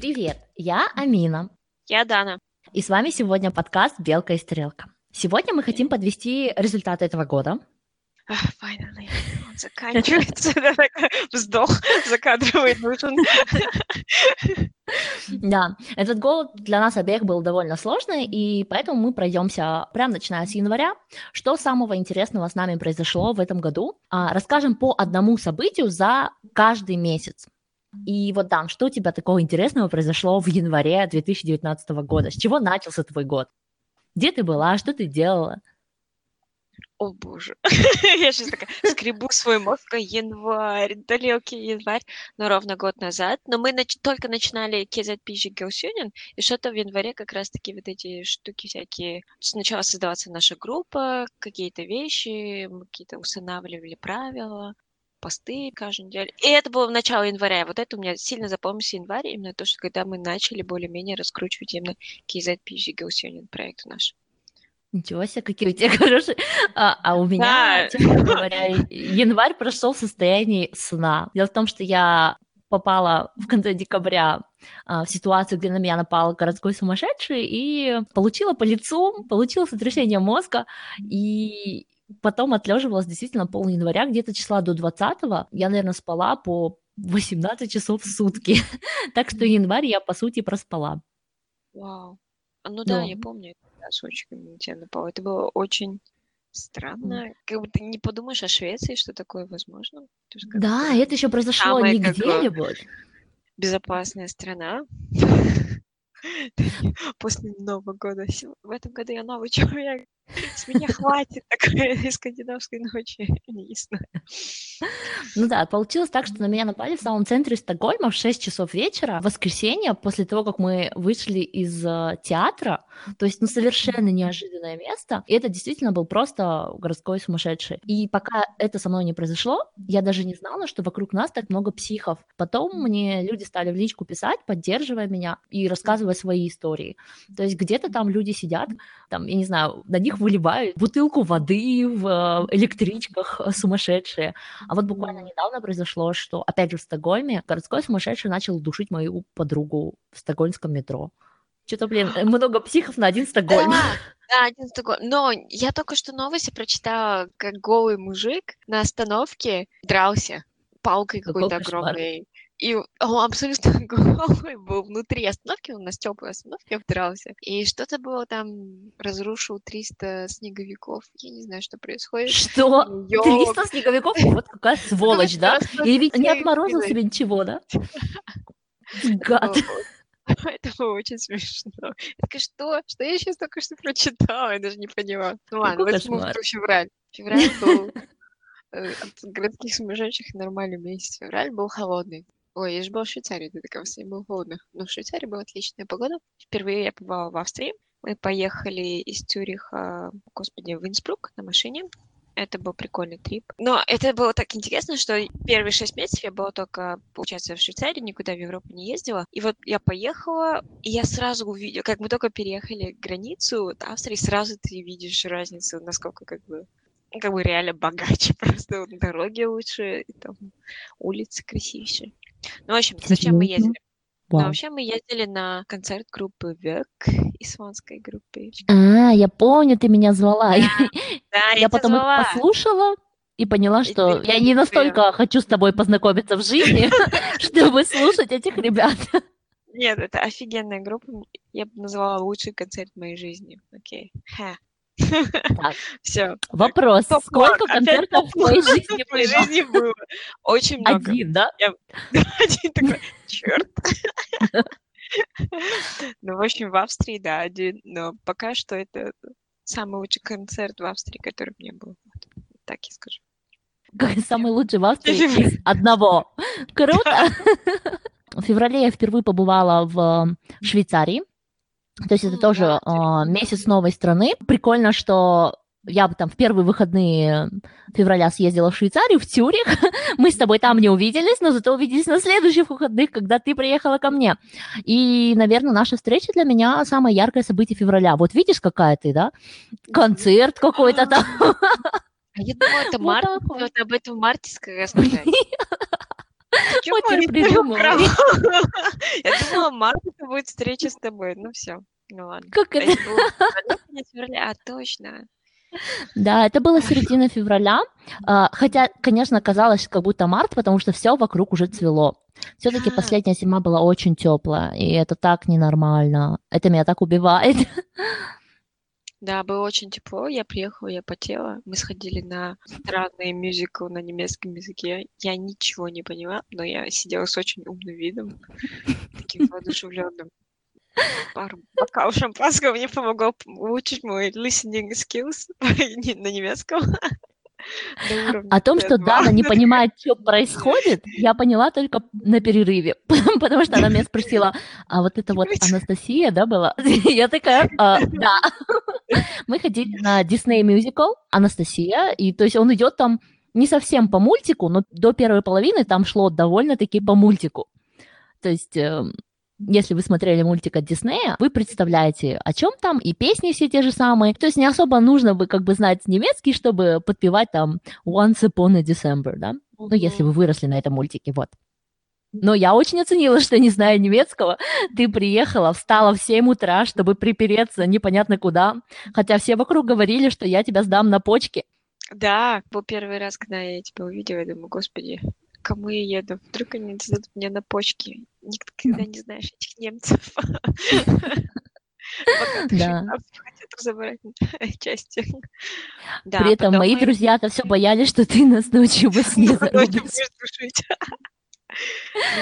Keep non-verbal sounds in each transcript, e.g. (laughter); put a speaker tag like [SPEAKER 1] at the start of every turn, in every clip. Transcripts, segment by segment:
[SPEAKER 1] Привет, я Амина.
[SPEAKER 2] Я Дана.
[SPEAKER 1] И с вами сегодня подкаст «Белка и стрелка». Сегодня мы хотим подвести результаты этого года.
[SPEAKER 2] Finally, он заканчивается. (laughs) Вздох закадровый нужен. (laughs)
[SPEAKER 1] Да, этот год для нас обеих был довольно сложный, и поэтому мы пройдемся прямо начиная с января, что самого интересного с нами произошло в этом году. А, расскажем по одному событию за каждый месяц. И вот, Дан, что у тебя такого интересного произошло в январе 2019 года? С чего начался твой год? Где ты была? Что ты делала?
[SPEAKER 2] О боже, (laughs) я сейчас такая скребу свой мозг, январь, далекий январь, но ровно год назад. Но мы нач- только начинали KZPG Girls Union, и что-то в январе как раз-таки вот эти штуки всякие. Сначала создаваться наша группа, какие-то вещи, мы какие-то устанавливали правила, посты каждую неделю. И это было в начало января. Вот это у меня сильно запомнился январь, именно то, что когда мы начали более-менее раскручивать именно KZPG Girls Union проект наш.
[SPEAKER 1] Ничего себе, какие у тебя хорошие. А, а у меня, да. честно говоря, январь прошел в состоянии сна. Дело в том, что я попала в конце декабря а, в ситуацию, где на меня напал городской сумасшедший, и получила по лицу, получила сотрясение мозга, и потом отлеживалась действительно пол января, где-то числа до 20 я, наверное, спала по 18 часов в сутки. (laughs) так что январь я, по сути, проспала.
[SPEAKER 2] Вау. Ну да, я помню, с очень тебя напал. Это было очень странно. Как бы ты не подумаешь о Швеции, что такое возможно.
[SPEAKER 1] Да, это еще произошло не где-нибудь.
[SPEAKER 2] Безопасная страна. (laughs) после Нового года. В этом году я новый (laughs) человек. С меня хватит такой (laughs) скандинавской ночи. Не знаю.
[SPEAKER 1] Ну да, получилось так, что на меня напали в самом центре Стокгольма в 6 часов вечера, в воскресенье, после того, как мы вышли из э, театра. То есть, ну, совершенно неожиданное место. И это действительно был просто городской сумасшедший. И пока это со мной не произошло, я даже не знала, что вокруг нас так много психов. Потом мне люди стали в личку писать, поддерживая меня и рассказывая свои истории. То есть где-то там люди сидят, там, я не знаю, на них выливают бутылку воды в э, электричках э, сумасшедшие. А вот буквально недавно произошло, что, опять же, в Стокгольме городской сумасшедший начал душить мою подругу в стокгольмском метро. Что-то, блин, (gasps) много психов на один Стокгольм.
[SPEAKER 2] Да, да, один Стокгольм. Но я только что новости прочитала, как голый мужик на остановке дрался палкой какой-то огромной. И он абсолютно (laughs) голый был внутри остановки, он на теплой остановке вдрался. И что-то было там, разрушил 300 снеговиков. Я не знаю, что происходит.
[SPEAKER 1] Что? Йо. 300 снеговиков? (laughs) Вот какая сволочь, да? И ведь не отморозил себе ничего, да? (laughs) Гад.
[SPEAKER 2] Это было очень смешно. Я такая, что? Что я сейчас только что прочитала? Я даже не поняла. Ну ладно, 8 февраль. Февраль был э, от городских сумасшедших нормальный месяц. Февраль был холодный. Ой, я же была в Швейцарии, ты такая, все было холодно. Но в Швейцарии была отличная погода. Впервые я побывала в Австрии. Мы поехали из Тюриха, господи, в Инсбрук на машине. Это был прикольный трип. Но это было так интересно, что первые шесть месяцев я была только, получается, в Швейцарии, никуда в Европу не ездила. И вот я поехала, и я сразу увидела, как мы только переехали границу Австрии, сразу ты видишь разницу, насколько как бы как бы реально богаче, (laughs) просто вот, дороги лучше, и там улицы красивее. Ну, в общем, зачем мы ездили? Ну, Вау. Но вообще мы ездили на концерт группы Век, исламской группы.
[SPEAKER 1] А, я помню, ты меня звала. Да, (laughs) да я, я потом звала. их послушала и поняла, что и я не настолько хочу с тобой познакомиться в жизни, (laughs) чтобы слушать этих ребят.
[SPEAKER 2] Нет, это офигенная группа. Я бы назвала лучший концерт в моей жизни. Окей. Okay. (laughs) Все.
[SPEAKER 1] Вопрос. Сколько концертов в твоей (laughs) жизни,
[SPEAKER 2] в жизни было? Очень много.
[SPEAKER 1] Один, да? (laughs)
[SPEAKER 2] Один такой, черт. Ну, в общем, в Австрии, да, один. Но пока что это самый лучший концерт в Австрии, который мне был. Вот, так я скажу.
[SPEAKER 1] Самый лучший в Австрии из одного. Круто! В феврале я впервые побывала в Швейцарии. То есть это тоже э, месяц новой страны. Прикольно, что я бы там в первые выходные февраля съездила в Швейцарию, в Тюрих. (laughs) Мы с тобой там не увиделись, но зато увиделись на следующих выходных, когда ты приехала ко мне. И, наверное, наша встреча для меня самое яркое событие февраля. Вот видишь, какая ты, да? Концерт какой-то там.
[SPEAKER 2] А я думала, это (laughs) март, вот об этом в марте сказать. Очень придумала. (laughs) Я думала, март это будет встреча с тобой. Ну все, ну ладно.
[SPEAKER 1] Как это?
[SPEAKER 2] А, точно.
[SPEAKER 1] Да, это было середина февраля, а, хотя, конечно, казалось, как будто март, потому что все вокруг уже цвело. Все-таки последняя зима была очень теплая, и это так ненормально. Это меня так убивает. (laughs)
[SPEAKER 2] Да, было очень тепло. Я приехала, я потела. Мы сходили на странный мюзикл на немецком языке. Я ничего не поняла, но я сидела с очень умным видом, (laughs) таким воодушевленным. Пару бокал шампанского мне помогло улучшить мой listening skills (laughs) на немецком. (laughs)
[SPEAKER 1] О том, что Дана не понимает, (laughs) что происходит, я поняла только на перерыве, (laughs) потому что она меня спросила, а вот это вот Анастасия, да, была? Я такая, «А, да. Мы ходили на Disney Musical Анастасия, и то есть он идет там не совсем по мультику, но до первой половины там шло довольно-таки по мультику. То есть эм, если вы смотрели мультик от Диснея, вы представляете, о чем там, и песни все те же самые. То есть не особо нужно бы как бы знать немецкий, чтобы подпевать там Once Upon a December, да? Ну, если вы выросли на этом мультике, вот. Но я очень оценила, что не зная немецкого, ты приехала, встала в 7 утра, чтобы припереться непонятно куда, хотя все вокруг говорили, что я тебя сдам на почки.
[SPEAKER 2] Да, был первый раз, когда я тебя увидела, я думаю, господи, кому я еду? Вдруг они сдадут мне на почки. Никогда не знаешь этих немцев. (laughs)
[SPEAKER 1] Да.
[SPEAKER 2] Хотят разобрать (laughs) части.
[SPEAKER 1] При этом мои друзья-то все боялись, что ты нас ночью во сне (laughs)
[SPEAKER 2] ну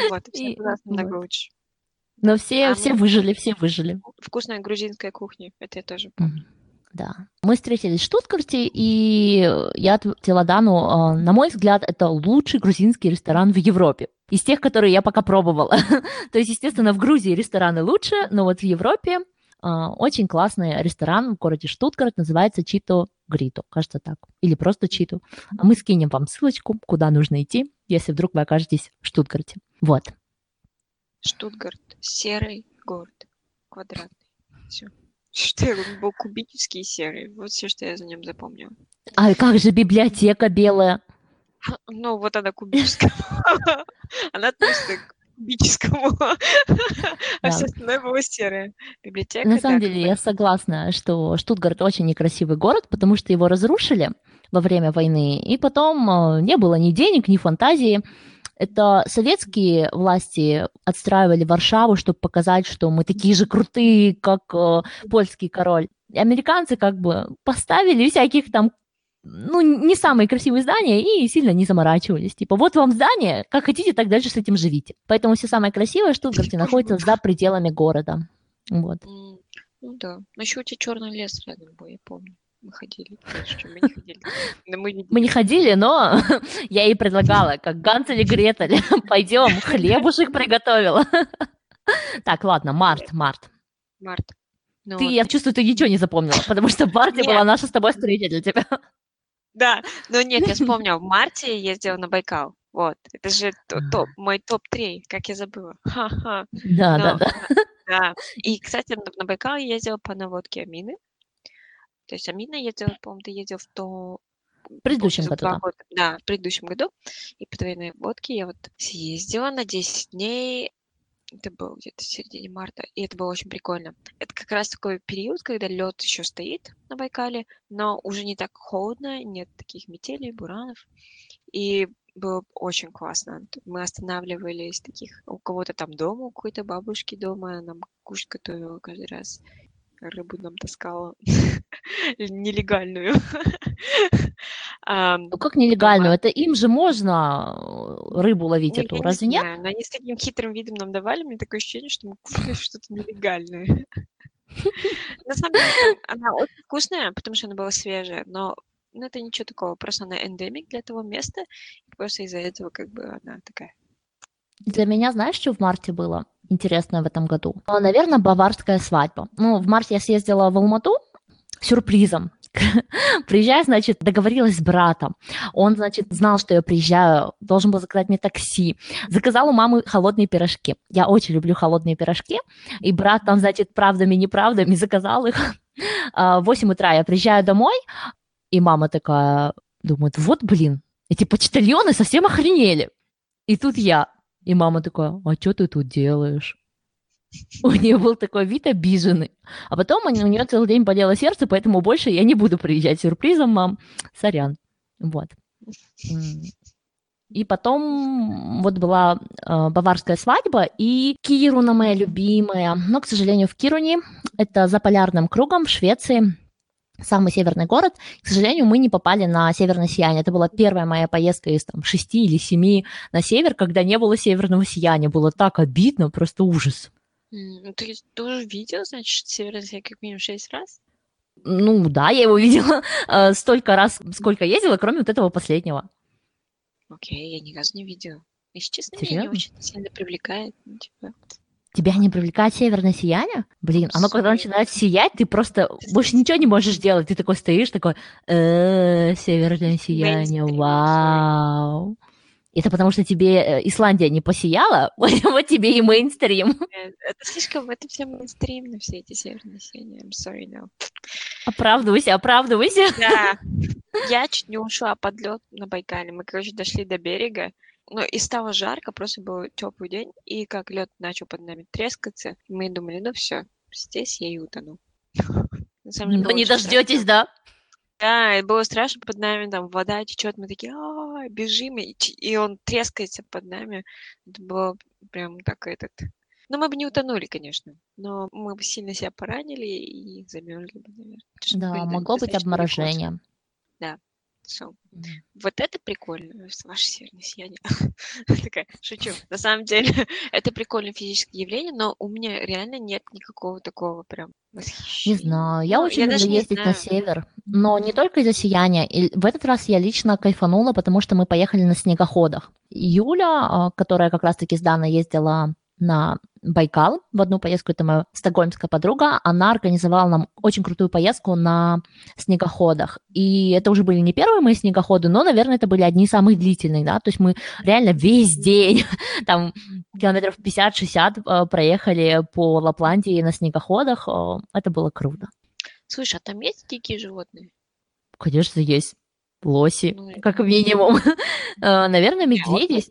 [SPEAKER 2] Вот, все намного лучше.
[SPEAKER 1] Но все, а все выжили, все выжили.
[SPEAKER 2] Вкусная грузинская кухня, это я тоже помню.
[SPEAKER 1] Да. Мы встретились в Штутгарте, и я ответила Дану, а, на мой взгляд, это лучший грузинский ресторан в Европе. Из тех, которые я пока пробовала. (laughs) То есть, естественно, в Грузии рестораны лучше, но вот в Европе а, очень классный ресторан в городе Штутгарт, называется Чито Грито, кажется так, или просто Чито. А мы скинем вам ссылочку, куда нужно идти, если вдруг вы окажетесь в Штутгарте. Вот.
[SPEAKER 2] Штутгарт, серый город, квадратный. Все. Что он был кубический и серый. Вот все, что я за ним запомнила.
[SPEAKER 1] А как же библиотека белая? (laughs)
[SPEAKER 2] Ну, вот она кубическая. (laughs) Она к кубическому, (laughs) а все остальное было серое. Библиотека.
[SPEAKER 1] На самом деле, я согласна, что Штутгарт очень некрасивый город, потому что его разрушили во время войны, и потом э, не было ни денег, ни фантазии. Это советские власти отстраивали Варшаву, чтобы показать, что мы такие же крутые, как э, польский король. И американцы как бы поставили всяких там ну, не самые красивые здания и сильно не заморачивались. Типа, вот вам здание, как хотите, так дальше с этим живите. Поэтому все самое красивое Штутгарте находится за пределами города. Вот.
[SPEAKER 2] Ну да. Но еще у тебя черный лес рядом был, я помню мы ходили. Мы не ходили. (laughs)
[SPEAKER 1] Но мы, не... мы не ходили, но (laughs) я ей предлагала, как Ганс или Гретель, (laughs) пойдем, хлебушек приготовила. Так, ладно, март, март.
[SPEAKER 2] Март.
[SPEAKER 1] Ну, ты, вот. я чувствую, ты ничего не запомнила, потому что в марте была наша с тобой встреча для тебя.
[SPEAKER 2] Да, но нет, я вспомнила, в марте я ездила на Байкал. Вот, это же топ, мой топ-3, как я забыла. Ха-ха.
[SPEAKER 1] Да, да, да.
[SPEAKER 2] Да, и, кстати, на Байкал я ездила по наводке Амины. То есть Амина ездила, по-моему, ты ездил в то...
[SPEAKER 1] В предыдущем году, да. Года.
[SPEAKER 2] Да, в предыдущем году. И по твоей наводке я вот съездила на 10 дней. Это было где-то в середине марта, и это было очень прикольно. Это как раз такой период, когда лед еще стоит на Байкале, но уже не так холодно, нет таких метелей, буранов. И было очень классно. Мы останавливались таких, у кого-то там дома, у какой-то бабушки дома, нам кушать готовила каждый раз рыбу нам таскала (laughs) нелегальную. (laughs)
[SPEAKER 1] Ну как нелегальную? Это им же можно э, рыбу ловить эту, разве нет?
[SPEAKER 2] Но они с таким хитрым видом нам давали, мне такое ощущение, что мы кушали (laughs) что-то нелегальное. На самом деле, она очень вкусная, потому что она была свежая, но ну, это ничего такого, просто она эндемик для этого места, и просто из-за этого как бы она такая.
[SPEAKER 1] Для меня, знаешь, что в марте было? Интересное в этом году? Ну, Наверное, баварская свадьба. Ну, в марте я съездила в Алмату сюрпризом. (laughs) Приезжаю, значит, договорилась с братом. Он, значит, знал, что я приезжаю, должен был заказать мне такси. Заказал у мамы холодные пирожки. Я очень люблю холодные пирожки. И брат там, значит, правдами-неправдами заказал их. (laughs) В 8 утра я приезжаю домой, и мама такая думает, вот, блин, эти почтальоны совсем охренели. И тут я, И мама такая, а что ты тут делаешь? (laughs) У нее был такой вид обиженный. А потом у нее целый день болело сердце, поэтому больше я не буду приезжать сюрпризом, мам. Сорян. Вот. И потом вот была э, баварская свадьба, и Кируна моя любимая. Но, к сожалению, в Кируне, это за полярным кругом в Швеции, самый северный город. К сожалению, мы не попали на северное сияние. Это была первая моя поездка из там, шести или семи на север, когда не было северного сияния. Было так обидно, просто ужас.
[SPEAKER 2] Mm, ты тоже видел, значит, северное сияние как минимум шесть раз?
[SPEAKER 1] Ну да, я его видела (laughs) э, столько раз, сколько ездила, кроме вот этого последнего.
[SPEAKER 2] Окей, я ни разу не видела. Если честно, меня не очень сильно привлекает. Ну, типа,
[SPEAKER 1] Тебя не привлекает северное сияние? Блин, оно когда начинает сиять, ты просто больше ничего не можешь делать. Ты такой стоишь, такой, э, северное сияние, вау. Это потому что тебе э, Исландия не посияла, (laughs) вот тебе и мейнстрим.
[SPEAKER 2] Это слишком, это все мейнстримно, все эти северные сияния. I'm sorry, no.
[SPEAKER 1] Оправдывайся, оправдывайся.
[SPEAKER 2] Да. (laughs) Я чуть не ушла под лед на Байкале. Мы, короче, дошли до берега. Ну, и стало жарко, просто был теплый день, и как лед начал под нами трескаться, мы думали, ну все, здесь я и утону. (laughs)
[SPEAKER 1] Но не дождетесь, да?
[SPEAKER 2] Да, было страшно под нами, там вода течет, мы такие, а, бежим, и, и он трескается под нами. Это было прям так этот... Ну, мы бы не утонули, конечно, но мы бы сильно себя поранили и замерзли бы, наверное.
[SPEAKER 1] Да, могло быть обморожение.
[SPEAKER 2] Mm. Вот это прикольно, ваше северное сияние. (laughs) Такая, шучу. На самом деле, (laughs) это прикольное физическое явление, но у меня реально нет никакого такого прям
[SPEAKER 1] восхищения. Не знаю, я ну, очень я люблю ездить на север, но не только из-за сияния. И в этот раз я лично кайфанула, потому что мы поехали на снегоходах. Юля, а, которая как раз-таки с Даной ездила на Байкал в одну поездку, это моя стокгольмская подруга, она организовала нам очень крутую поездку на снегоходах. И это уже были не первые мои снегоходы, но, наверное, это были одни из самых длительных, да, то есть мы реально весь день, (laughs) там, километров 50-60 э, проехали по Лапландии на снегоходах, это было круто.
[SPEAKER 2] Слушай, а там есть дикие животные?
[SPEAKER 1] Конечно, есть. Лоси, ну, как минимум. (laughs) Э, наверное, медведи.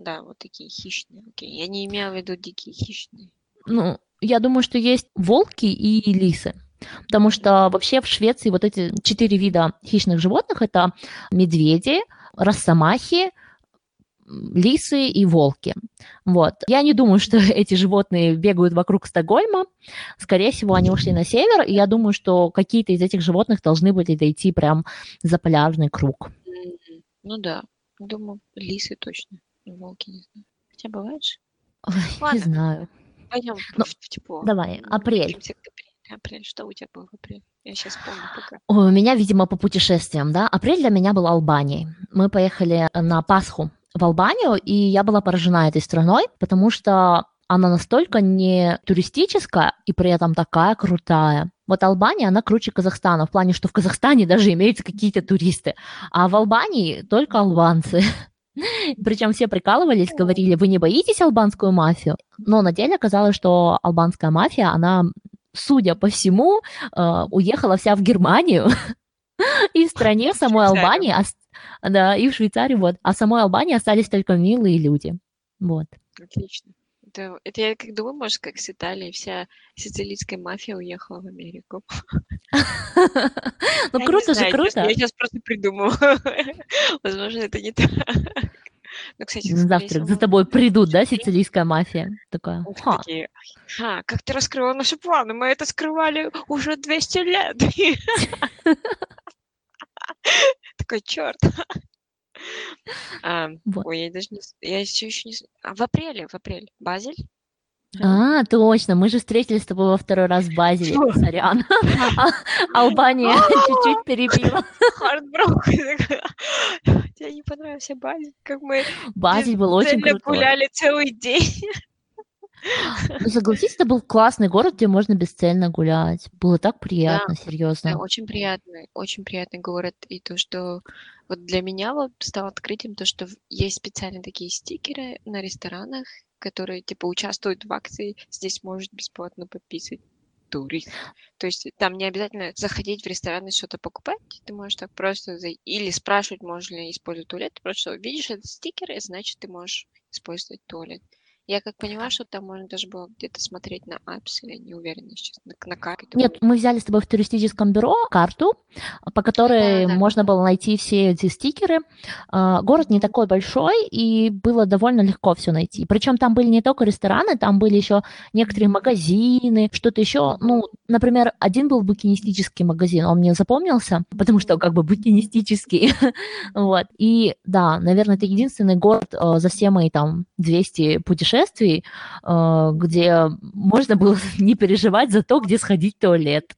[SPEAKER 2] Да, вот такие хищные. Окей. Я не имела в виду дикие хищные.
[SPEAKER 1] Ну, я думаю, что есть волки и лисы. Потому что вообще в Швеции вот эти четыре вида хищных животных это медведи, росомахи, лисы и волки. Вот. Я не думаю, что (laughs) эти животные бегают вокруг Стокгольма. Скорее всего, они ушли на север, и я думаю, что какие-то из этих животных должны были дойти прям за полярный круг.
[SPEAKER 2] Ну да, думаю, лисы точно волки, не знаю. Хотя бывает же.
[SPEAKER 1] Ладно. не знаю.
[SPEAKER 2] Пойдем ну, в тепло.
[SPEAKER 1] Давай, апрель.
[SPEAKER 2] Апрель, что у тебя было в апреле? Я сейчас помню пока.
[SPEAKER 1] Ой, у меня, видимо, по путешествиям, да. Апрель для меня был Албанией. Мы поехали на Пасху в Албанию, и я была поражена этой страной, потому что она настолько не туристическая и при этом такая крутая. Вот Албания, она круче Казахстана, в плане, что в Казахстане даже имеются какие-то туристы, а в Албании только албанцы. Причем все прикалывались, говорили, вы не боитесь албанскую мафию? Но на деле оказалось, что албанская мафия, она, судя по всему, э, уехала вся в Германию. (laughs) И в стране самой Албании, да, и в Швейцарии, вот. А в самой Албании остались только милые люди. Вот.
[SPEAKER 2] Отлично. Это, это я как думаю, может, как с Италией вся сицилийская мафия уехала в Америку.
[SPEAKER 1] Ну, круто же, круто.
[SPEAKER 2] Я сейчас просто придумала. (laughs) Возможно, это не так.
[SPEAKER 1] Ну, кстати, Завтра за тобой придут, да, сицилийская мафия? Такая, ха.
[SPEAKER 2] Ха, как ты раскрыла наши планы? Мы это скрывали уже 200 лет. (laughs) Такой, черт. А, вот. Ой, я даже не... Я все еще не... А, в апреле, в апреле. Базель?
[SPEAKER 1] А, точно, мы же встретились с тобой во второй раз в Базеле, сорян. (laughs) А, Албания чуть-чуть перебила.
[SPEAKER 2] Хардброк. (laughs) Тебе не понравился Базель? Как мы
[SPEAKER 1] Базель был очень крутой.
[SPEAKER 2] гуляли целый день.
[SPEAKER 1] Ну, согласись, это был классный город, где можно бесцельно гулять. Было так приятно, да, серьезно.
[SPEAKER 2] Да, очень приятный, очень приятный город. И то, что вот для меня вот стало открытием то, что есть специальные такие стикеры на ресторанах, которые типа участвуют в акции, здесь может бесплатно подписывать турист. То есть там не обязательно заходить в ресторан и что-то покупать, ты можешь так просто зайти, или спрашивать, можно ли использовать туалет, просто видишь этот стикер, и значит ты можешь использовать туалет. Я как понимаю, что там можно даже было где-то смотреть на апс, я не уверена сейчас, на, на карте.
[SPEAKER 1] Нет, мы взяли с тобой в туристическом бюро карту, по которой да, да. можно было найти все эти стикеры. А, город не такой большой, и было довольно легко все найти. Причем там были не только рестораны, там были еще некоторые магазины, что-то еще. Ну, например, один был букинистический магазин, он мне запомнился, потому что как бы букинистический. (laughs) вот. И да, наверное, это единственный город а, за все мои там 200 путешествий, путешествий, э, где можно было (laughs) не переживать за то, где сходить в туалет.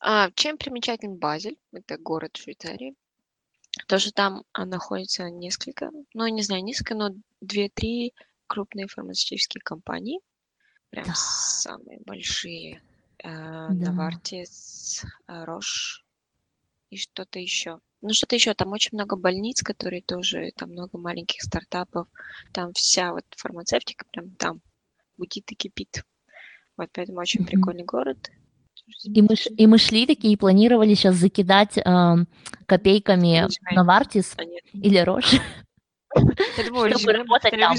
[SPEAKER 2] А, чем примечателен Базель? Это город Швейцарии. Тоже там а, находится несколько, ну, не знаю, несколько, но две-три крупные фармацевтические компании. Прям да. самые большие. Э, да. Навартис, Рош и что-то еще. Ну, что-то еще, там очень много больниц, которые тоже, там много маленьких стартапов, там вся вот фармацевтика прям там гудит и кипит. Вот поэтому очень mm-hmm. прикольный город.
[SPEAKER 1] И мы, и мы шли такие и планировали сейчас закидать э, копейками резюме. на Вартис а или Рош.
[SPEAKER 2] Я думаю, чтобы работать там.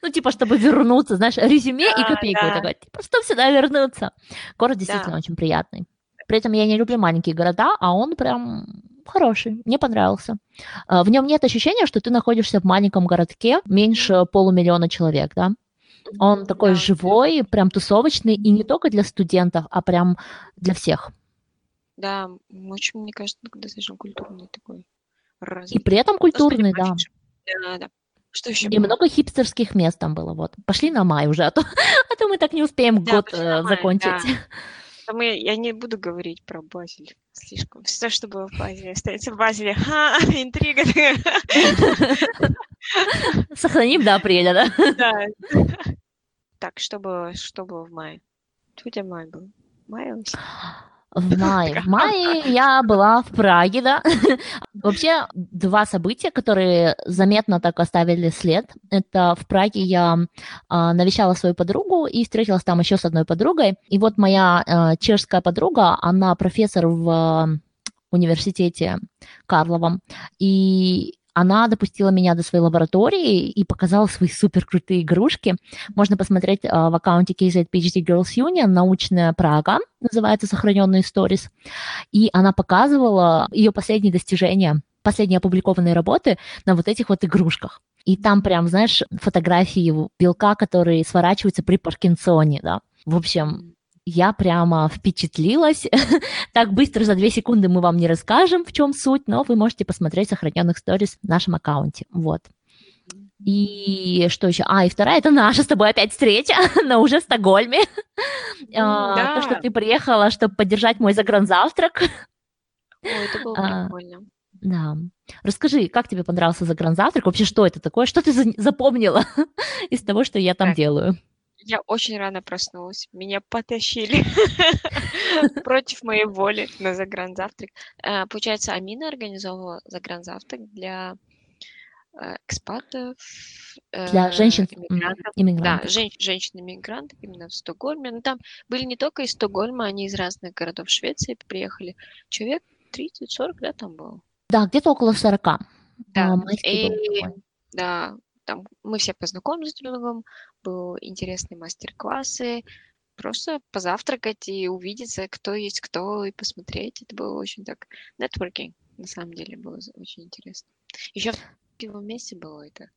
[SPEAKER 1] Ну, типа, чтобы вернуться, знаешь, резюме и копейку. Такой, типа, чтобы сюда вернуться. Город действительно очень приятный. При этом я не люблю маленькие города, а он прям хороший, мне понравился. А, в нем нет ощущения, что ты находишься в маленьком городке меньше полумиллиона человек, да? Он такой да. живой, прям тусовочный, и не только для студентов, а прям для всех.
[SPEAKER 2] Да, очень, мне кажется, достаточно культурный такой.
[SPEAKER 1] Развитый. И при этом культурный, да.
[SPEAKER 2] Да, да. Что еще
[SPEAKER 1] и было? много хипстерских мест там было. Вот. Пошли на май уже, а то, (laughs) а то мы так не успеем да, год э, май, закончить. Да.
[SPEAKER 2] Мы, я не буду говорить про Базель слишком. Все, что было в Базеле, остается в Базеле. Ха, (laughs) интрига. (laughs)
[SPEAKER 1] Сохраним до апреля, да?
[SPEAKER 2] Да. Так, что было, что было в мае? Что у тебя май был? Май
[SPEAKER 1] в мае. В мае я была в Праге, да. (laughs) Вообще, два события, которые заметно так оставили след. Это в Праге я а, навещала свою подругу и встретилась там еще с одной подругой. И вот моя а, чешская подруга, она профессор в а, университете Карловом. И она допустила меня до своей лаборатории и показала свои супер крутые игрушки. Можно посмотреть uh, в аккаунте KZ PhD Girls Union «Научная Прага», называется «Сохраненные stories». И она показывала ее последние достижения, последние опубликованные работы на вот этих вот игрушках. И там прям, знаешь, фотографии белка, которые сворачиваются при Паркинсоне, да. В общем, я прямо впечатлилась. (laughs) так быстро за две секунды мы вам не расскажем, в чем суть, но вы можете посмотреть сохраненных сторис в нашем аккаунте. Вот. И что еще? А, и вторая, это наша с тобой опять встреча, (laughs) но уже в Стокгольме. А, да. То, что ты приехала, чтобы поддержать мой загранзавтрак.
[SPEAKER 2] Ой, это было а, прикольно.
[SPEAKER 1] Да. Расскажи, как тебе понравился загранзавтрак? Вообще, что это такое? Что ты запомнила (laughs) из того, что я там делаю?
[SPEAKER 2] Я очень рано проснулась. Меня потащили (laughs) против моей воли на загранзавтрак. Э, получается, Амина организовала загранзавтрак для э, экспатов.
[SPEAKER 1] Для э, женщин
[SPEAKER 2] иммигрантов. Да, жен, женщин-иммигрантов именно в Стокгольме. Но ну, там были не только из Стокгольма, они из разных городов Швеции приехали. Человек 30-40, да, там было?
[SPEAKER 1] Да, где-то около 40.
[SPEAKER 2] Да, и, да, там мы все познакомились друг с другом, был интересные мастер-классы, просто позавтракать и увидеться, кто есть кто, и посмотреть. Это было очень так... Networking, на самом деле, было очень интересно. Еще в первом месте было это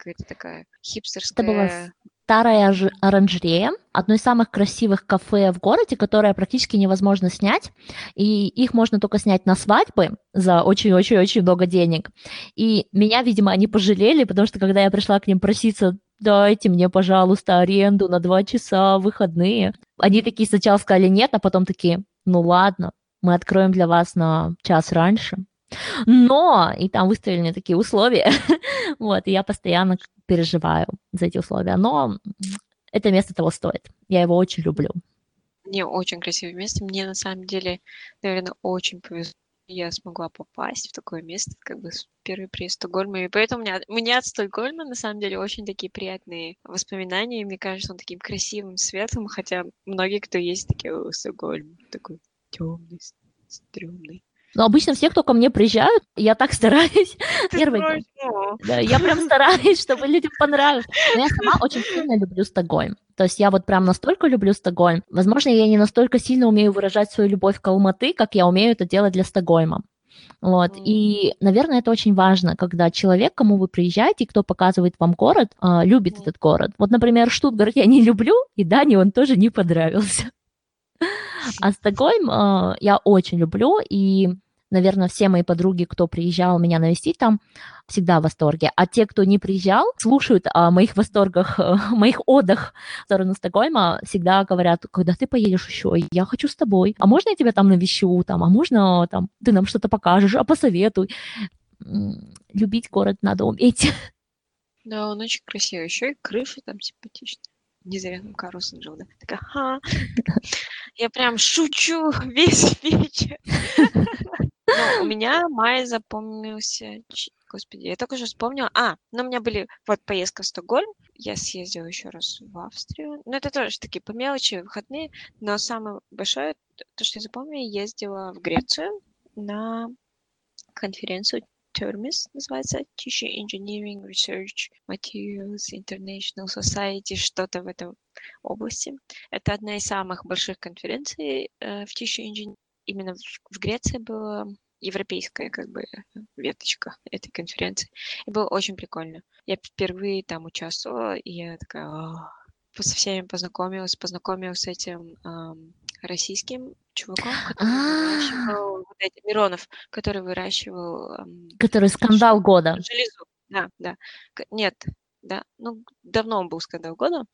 [SPEAKER 2] какая-то такая хипстерская...
[SPEAKER 1] Это была старая оранжерея, одно из самых красивых кафе в городе, которое практически невозможно снять, и их можно только снять на свадьбы за очень-очень-очень много денег. И меня, видимо, они пожалели, потому что когда я пришла к ним проситься, дайте мне, пожалуйста, аренду на два часа выходные, они такие сначала сказали нет, а потом такие, ну ладно, мы откроем для вас на час раньше. Но, и там выставили мне такие условия, (laughs) вот, и я постоянно переживаю за эти условия. Но это место того стоит. Я его очень люблю.
[SPEAKER 2] Мне очень красивое место. Мне на самом деле, наверное, очень повезло. Я смогла попасть в такое место, как бы первый приезд в Стокгольм. И поэтому у меня, у меня от Стокгольма, на самом деле, очень такие приятные воспоминания. И мне кажется, он таким красивым, светлым, хотя многие, кто есть, такие, о, Стокгольм такой темный, стрёмный.
[SPEAKER 1] Но обычно все, кто ко мне приезжают, я так стараюсь. (laughs)
[SPEAKER 2] Первый
[SPEAKER 1] да, я прям стараюсь, чтобы людям понравилось. Но я сама очень сильно люблю Стокгольм. То есть я вот прям настолько люблю Стокгольм. Возможно, я не настолько сильно умею выражать свою любовь к Алматы, как я умею это делать для Стокгольма. Вот. Mm. И, наверное, это очень важно, когда человек, кому вы приезжаете, кто показывает вам город, э, любит mm. этот город. Вот, например, Штутгарт я не люблю, и Дани он тоже не понравился. А Стокгольм э, я очень люблю, и, наверное, все мои подруги, кто приезжал меня навестить там, всегда в восторге. А те, кто не приезжал, слушают о моих восторгах, (laughs) моих отдых в сторону Стокгольма, всегда говорят, когда ты поедешь еще, я хочу с тобой. А можно я тебя там навещу? Там, а можно там, ты нам что-то покажешь, а посоветуй. Любить город надо уметь. (laughs)
[SPEAKER 2] Да, он очень красивый. Еще и крыша там симпатичная. Не зря там Карлсон жил, да? Такая, ха. Я прям шучу (laughs) весь вечер. Ну, у меня май запомнился... Господи, я только что вспомнила. А, ну у меня были вот поездка в Стокгольм. Я съездила еще раз в Австрию. Ну, это тоже такие по мелочи, выходные. Но самое большое, то, что я запомнила, ездила в Грецию на конференцию TERMIS называется, Tissue Engineering Research Materials International Society, что-то в этом области. Это одна из самых больших конференций э, в Tissue Engineering. Именно в, в Греции была европейская как бы веточка этой конференции. И было очень прикольно. Я впервые там участвовала, и я такая, со всеми познакомилась, познакомилась с этим эм, российским чуваком, который выращивал вот эти Миронов, который выращивал... Эм,
[SPEAKER 1] который скандал года.
[SPEAKER 2] Железу, да, да. Нет, да, ну, давно он был скандал года.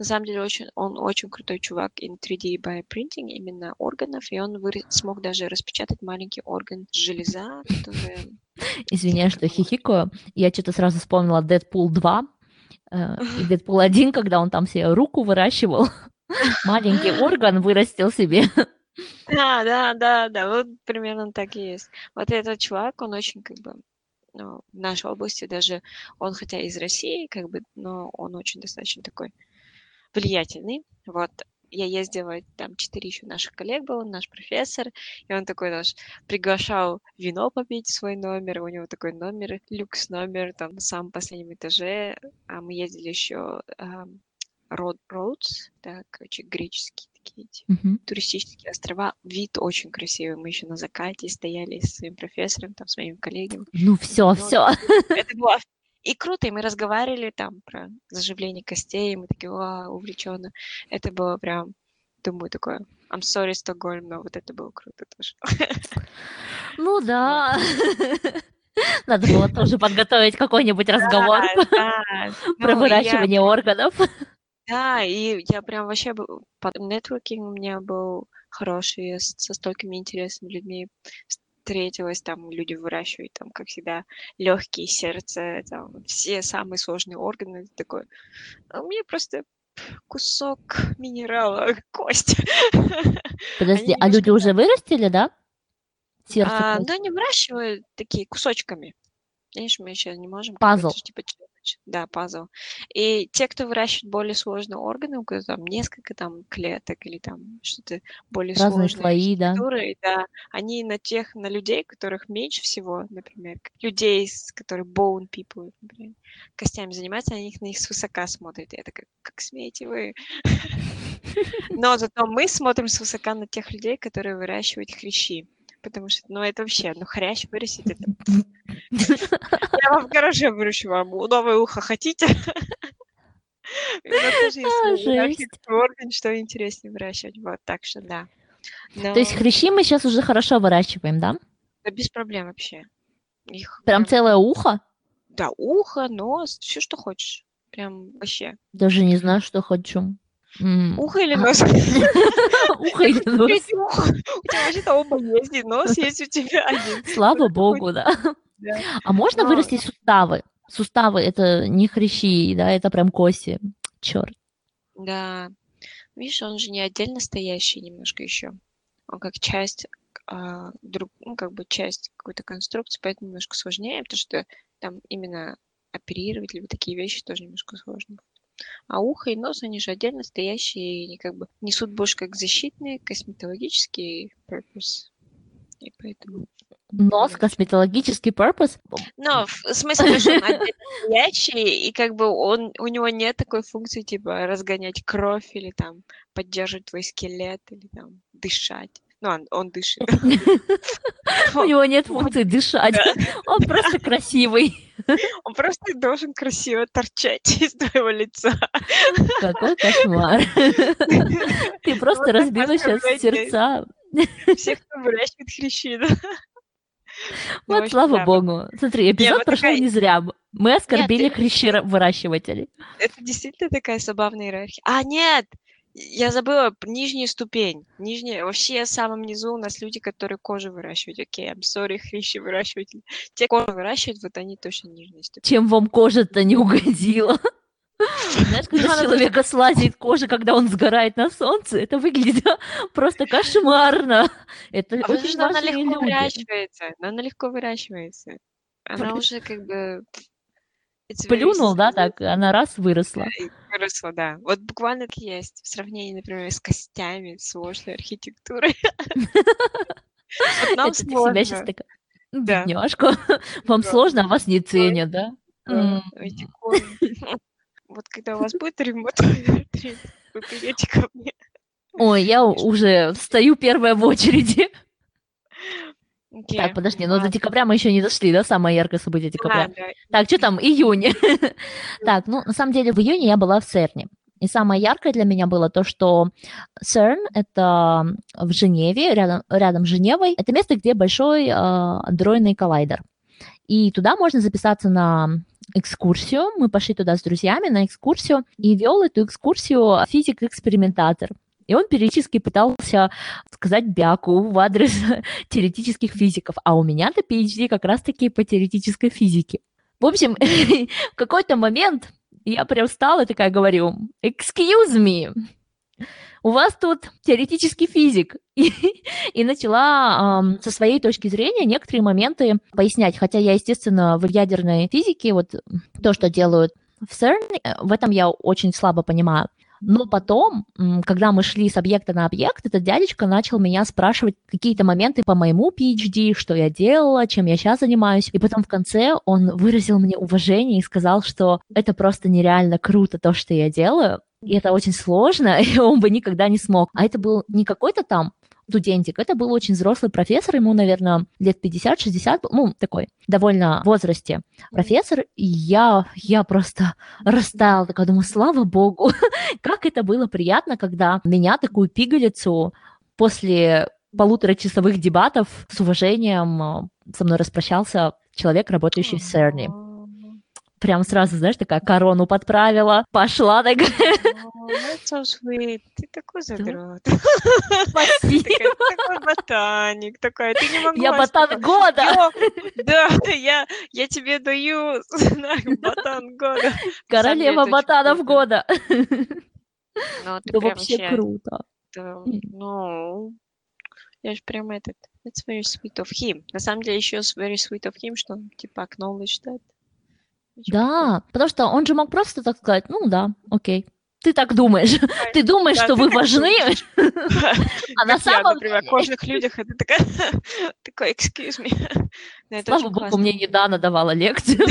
[SPEAKER 2] На самом деле очень, он очень крутой чувак in 3D bioprinting, именно органов, и он вы, смог даже распечатать маленький орган железа, который...
[SPEAKER 1] Извиняюсь, что хихикаю. Я что-то сразу вспомнила Дэдпул 2, э, (laughs) и Дэдпул 1, когда он там себе руку выращивал, (laughs) маленький (laughs) орган вырастил себе.
[SPEAKER 2] Да, да, да, да, вот примерно так и есть. Вот этот чувак, он очень как бы ну, в нашей области даже, он хотя из России, как бы, но он очень достаточно такой влиятельный. Вот я ездила, там четыре еще наших коллег было, наш профессор, и он такой наш приглашал вино попить в свой номер, у него такой номер, люкс номер, там на самом последнем этаже, а мы ездили еще Род Роудс, да, короче, греческие такие эти uh-huh. туристические острова. Вид очень красивый. Мы еще на закате стояли с своим профессором, там, с моими коллегами.
[SPEAKER 1] Ну, все, все.
[SPEAKER 2] Это было и круто, и мы разговаривали там про заживление костей, и мы такие, о, увлеченно. Это было прям, думаю, такое, I'm sorry, Стокгольм, но вот это было круто тоже. (laughs)
[SPEAKER 1] Ну да. (laughs) Надо было тоже подготовить какой-нибудь разговор (laughs) про ну, выращивание органов.
[SPEAKER 2] Да, и я прям вообще под нетворкинг у меня был хороший, я со столькими интересными людьми встретилась, там люди выращивают, там, как всегда, легкие сердце, там, все самые сложные органы, такой. А у меня просто кусок минерала, (laughs) кость.
[SPEAKER 1] Подожди, а люди уже вырастили, да?
[SPEAKER 2] Сердце. А, ну, они выращивают такие кусочками. Конечно, мы еще не можем.
[SPEAKER 1] Пазл.
[SPEAKER 2] Типа, да, пазл. И те, кто выращивает более сложные органы, у которых там несколько там клеток или там что-то более
[SPEAKER 1] Разные
[SPEAKER 2] сложные
[SPEAKER 1] слои, да.
[SPEAKER 2] да, они на тех, на людей, которых меньше всего, например, людей, с которые bone people, например, костями занимаются, они их на них свысока смотрят. Я такая, как смеете вы? (laughs) Но зато мы смотрим свысока на тех людей, которые выращивают хрящи потому что, ну, это вообще, ну, хрящ вырастить, это... Я вам в гараже выращу вам новое ухо хотите? (laughs) орган, что интереснее выращивать, вот, так что да.
[SPEAKER 1] То есть хрящи мы сейчас уже хорошо выращиваем, да?
[SPEAKER 2] Да без проблем вообще.
[SPEAKER 1] Их прям целое ухо?
[SPEAKER 2] Да, ухо, нос, все, что хочешь. Прям вообще.
[SPEAKER 1] Даже не знаю, что хочу.
[SPEAKER 2] Ухо или нос? (laughs)
[SPEAKER 1] Ухо или нос?
[SPEAKER 2] У тебя вообще-то оба есть, и нос есть у тебя один.
[SPEAKER 1] Слава богу, да. А можно вырастить суставы? Суставы это не хрящи, да, это прям кости. Черт.
[SPEAKER 2] Да. Видишь, он же не отдельно стоящий немножко еще. Он как часть, а, друг, ну, как бы часть какой-то конструкции, поэтому немножко сложнее, потому что там именно оперировать либо такие вещи тоже немножко сложно. А ухо и нос, они же отдельно стоящие, и как бы несут больше как защитные, косметологические purpose. И поэтому...
[SPEAKER 1] Нос, косметологический purpose?
[SPEAKER 2] Ну, в смысле, что он настоящий, и как бы он, у него нет такой функции, типа, разгонять кровь или там поддерживать твой скелет или там дышать. Ну, он, он дышит. (laughs)
[SPEAKER 1] У него нет функции дышать. Он просто красивый. (laughs)
[SPEAKER 2] Он просто должен красиво торчать (laughs) из твоего лица.
[SPEAKER 1] Какой кошмар. Ты просто разбила сейчас сердца.
[SPEAKER 2] Всех, кто выращивает хрящи, да?
[SPEAKER 1] Вот, слава богу. Смотри, эпизод прошел не зря. Мы оскорбили хрящи выращивателей.
[SPEAKER 2] Это действительно такая забавная иерархия. А, нет! Я забыла нижнюю ступень. Нижняя, вообще в самом низу у нас люди, которые кожу выращивают. Окей, okay, I'm sorry, (laughs) хрящи выращиватели. Те, кожу выращивают, вот они точно нижняя ступень.
[SPEAKER 1] Чем вам кожа-то не угодила? (laughs) Знаешь, (laughs) когда человека слазит кожа, когда он сгорает на солнце, это выглядит просто кошмарно. Это
[SPEAKER 2] а очень она легко люди. выращивается. Но она легко выращивается. Она уже как бы
[SPEAKER 1] Плюнул, да, так, она раз выросла.
[SPEAKER 2] Выросла, да. Вот буквально так есть в сравнении, например, с костями, сложной архитектурой. (laughs)
[SPEAKER 1] Нам сложно. бедняжку, (laughs) вам сложно, а вас не ценят, да? (laughs)
[SPEAKER 2] Вот когда у вас будет ремонт, вы придете ко мне.
[SPEAKER 1] Ой, я уже стою первая в очереди. Okay. Так, подожди, но ну, до декабря мы еще не дошли, да, самое яркое событие декабря. А, да. Так, что там, июнь. (laughs) так, ну, на самом деле, в июне я была в ЦЕРНе. И самое яркое для меня было то, что CERN — это в Женеве, рядом, рядом с Женевой. Это место, где большой э, андроидный коллайдер. И туда можно записаться на экскурсию. Мы пошли туда с друзьями на экскурсию, и вел эту экскурсию физик-экспериментатор. И он периодически пытался сказать бяку в адрес (laughs) теоретических физиков. А у меня-то PhD как раз-таки по теоретической физике. В общем, (laughs) в какой-то момент я прям встала и такая говорю, excuse me, у вас тут теоретический физик. И, (laughs) и начала э, со своей точки зрения некоторые моменты пояснять. Хотя я, естественно, в ядерной физике, вот то, что делают в CERN, э, в этом я очень слабо понимаю. Но потом, когда мы шли с объекта на объект, этот дядечка начал меня спрашивать какие-то моменты по моему PhD, что я делала, чем я сейчас занимаюсь. И потом в конце он выразил мне уважение и сказал, что это просто нереально круто то, что я делаю. И это очень сложно, (laughs) и он бы никогда не смог. А это был не какой-то там студентик. Это был очень взрослый профессор, ему, наверное, лет 50-60, ну, такой, довольно в возрасте профессор. И я, я просто растаяла, такая, думаю, слава богу, (laughs) как это было приятно, когда меня, такую пигалицу, после полуторачасовых дебатов с уважением э, со мной распрощался человек, работающий в Серни прям сразу, знаешь, такая корону подправила, пошла такая.
[SPEAKER 2] That's so sweet. Ты такой задрот. (laughs)
[SPEAKER 1] Спасибо.
[SPEAKER 2] Ты такой ботаник, такая, ты не могла...
[SPEAKER 1] Я ботан года.
[SPEAKER 2] Да, я, я тебе даю (laughs) ботан года.
[SPEAKER 1] Королева ботанов года. Ну, вообще круто.
[SPEAKER 2] Ну, я же прям этот... It's very sweet of him. На самом деле еще very sweet of him, что он типа acknowledge that
[SPEAKER 1] да, потому что он же мог просто так сказать, ну да, окей. Ты так думаешь. (laughs) Ты думаешь, что вы важны, (laughs)
[SPEAKER 2] а на самом деле... Например, кожных людях это такая... (laughs) Такой, excuse me.
[SPEAKER 1] Слава богу, мне недавно давала лекцию.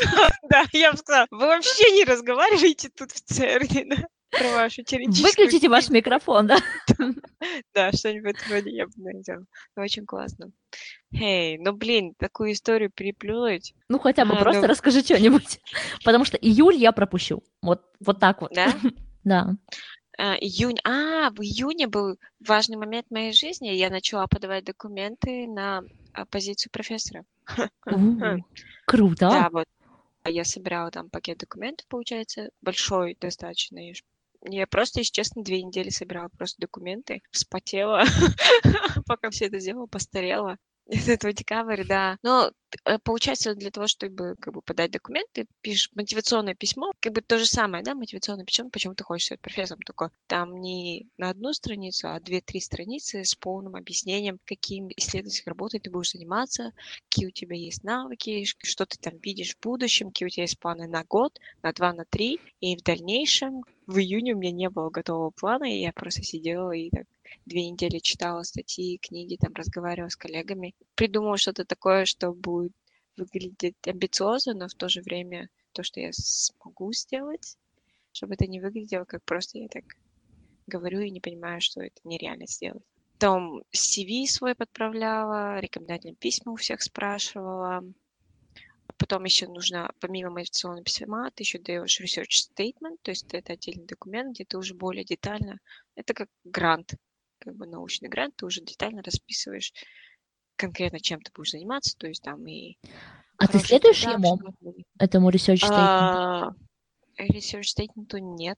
[SPEAKER 2] Да, я бы сказала, вы вообще не разговариваете тут в церкви, да? Про вашу
[SPEAKER 1] Выключите ваш микрофон, да? (laughs)
[SPEAKER 2] Да, что-нибудь вроде я бы найдем. Очень классно. Эй, ну блин, такую историю переплюнуть.
[SPEAKER 1] Ну хотя бы а, просто ну... расскажи что-нибудь. (laughs) Потому что июль я пропущу. Вот, вот так вот.
[SPEAKER 2] Да? (laughs)
[SPEAKER 1] да.
[SPEAKER 2] А, июнь. А, в июне был важный момент в моей жизни. Я начала подавать документы на а, позицию профессора.
[SPEAKER 1] Круто.
[SPEAKER 2] Да, вот. Я собирала там пакет документов, получается, большой достаточно. Я просто, если честно, две недели собирала просто документы, вспотела, (laughs) пока все это делала, постарела. Этого декабря, да. Но э, получается, для того, чтобы как бы подать документы, пишешь мотивационное письмо, как бы то же самое, да, мотивационное письмо, почему ты хочешь стать профессором, только там не на одну страницу, а две-три страницы с полным объяснением, каким исследовательской работой ты будешь заниматься, какие у тебя есть навыки, что ты там видишь в будущем, какие у тебя есть планы на год, на два, на три, и в дальнейшем в июне у меня не было готового плана, и я просто сидела и так две недели читала статьи, книги, там разговаривала с коллегами. Придумала что-то такое, что будет выглядеть амбициозно, но в то же время то, что я смогу сделать, чтобы это не выглядело как просто я так говорю и не понимаю, что это нереально сделать. Потом CV свой подправляла, рекомендательные письма у всех спрашивала. Потом еще нужно, помимо мотивационного письма, ты еще даешь research statement, то есть это отдельный документ, где ты уже более детально, это как грант, как бы научный грант, ты уже детально расписываешь конкретно, чем ты будешь заниматься, то есть там и...
[SPEAKER 1] А ты следуешь ему, этому research statement? А,
[SPEAKER 2] research statement нет,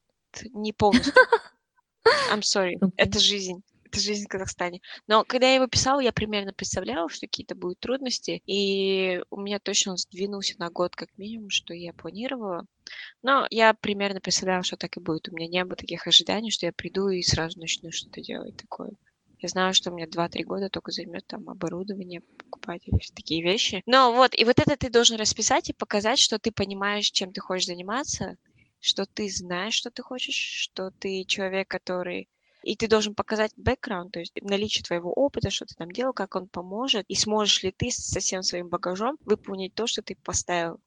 [SPEAKER 2] не полностью. (laughs) I'm sorry, okay. это жизнь это жизнь в Казахстане. Но когда я его писала, я примерно представляла, что какие-то будут трудности, и у меня точно он сдвинулся на год как минимум, что я планировала. Но я примерно представляла, что так и будет. У меня не было таких ожиданий, что я приду и сразу начну что-то делать такое. Я знаю, что у меня 2-3 года только займет там оборудование покупать или такие вещи. Но вот, и вот это ты должен расписать и показать, что ты понимаешь, чем ты хочешь заниматься, что ты знаешь, что ты хочешь, что ты человек, который и ты должен показать бэкграунд, то есть наличие твоего опыта, что ты там делал, как он поможет, и сможешь ли ты со всем своим багажом выполнить то, что ты поставил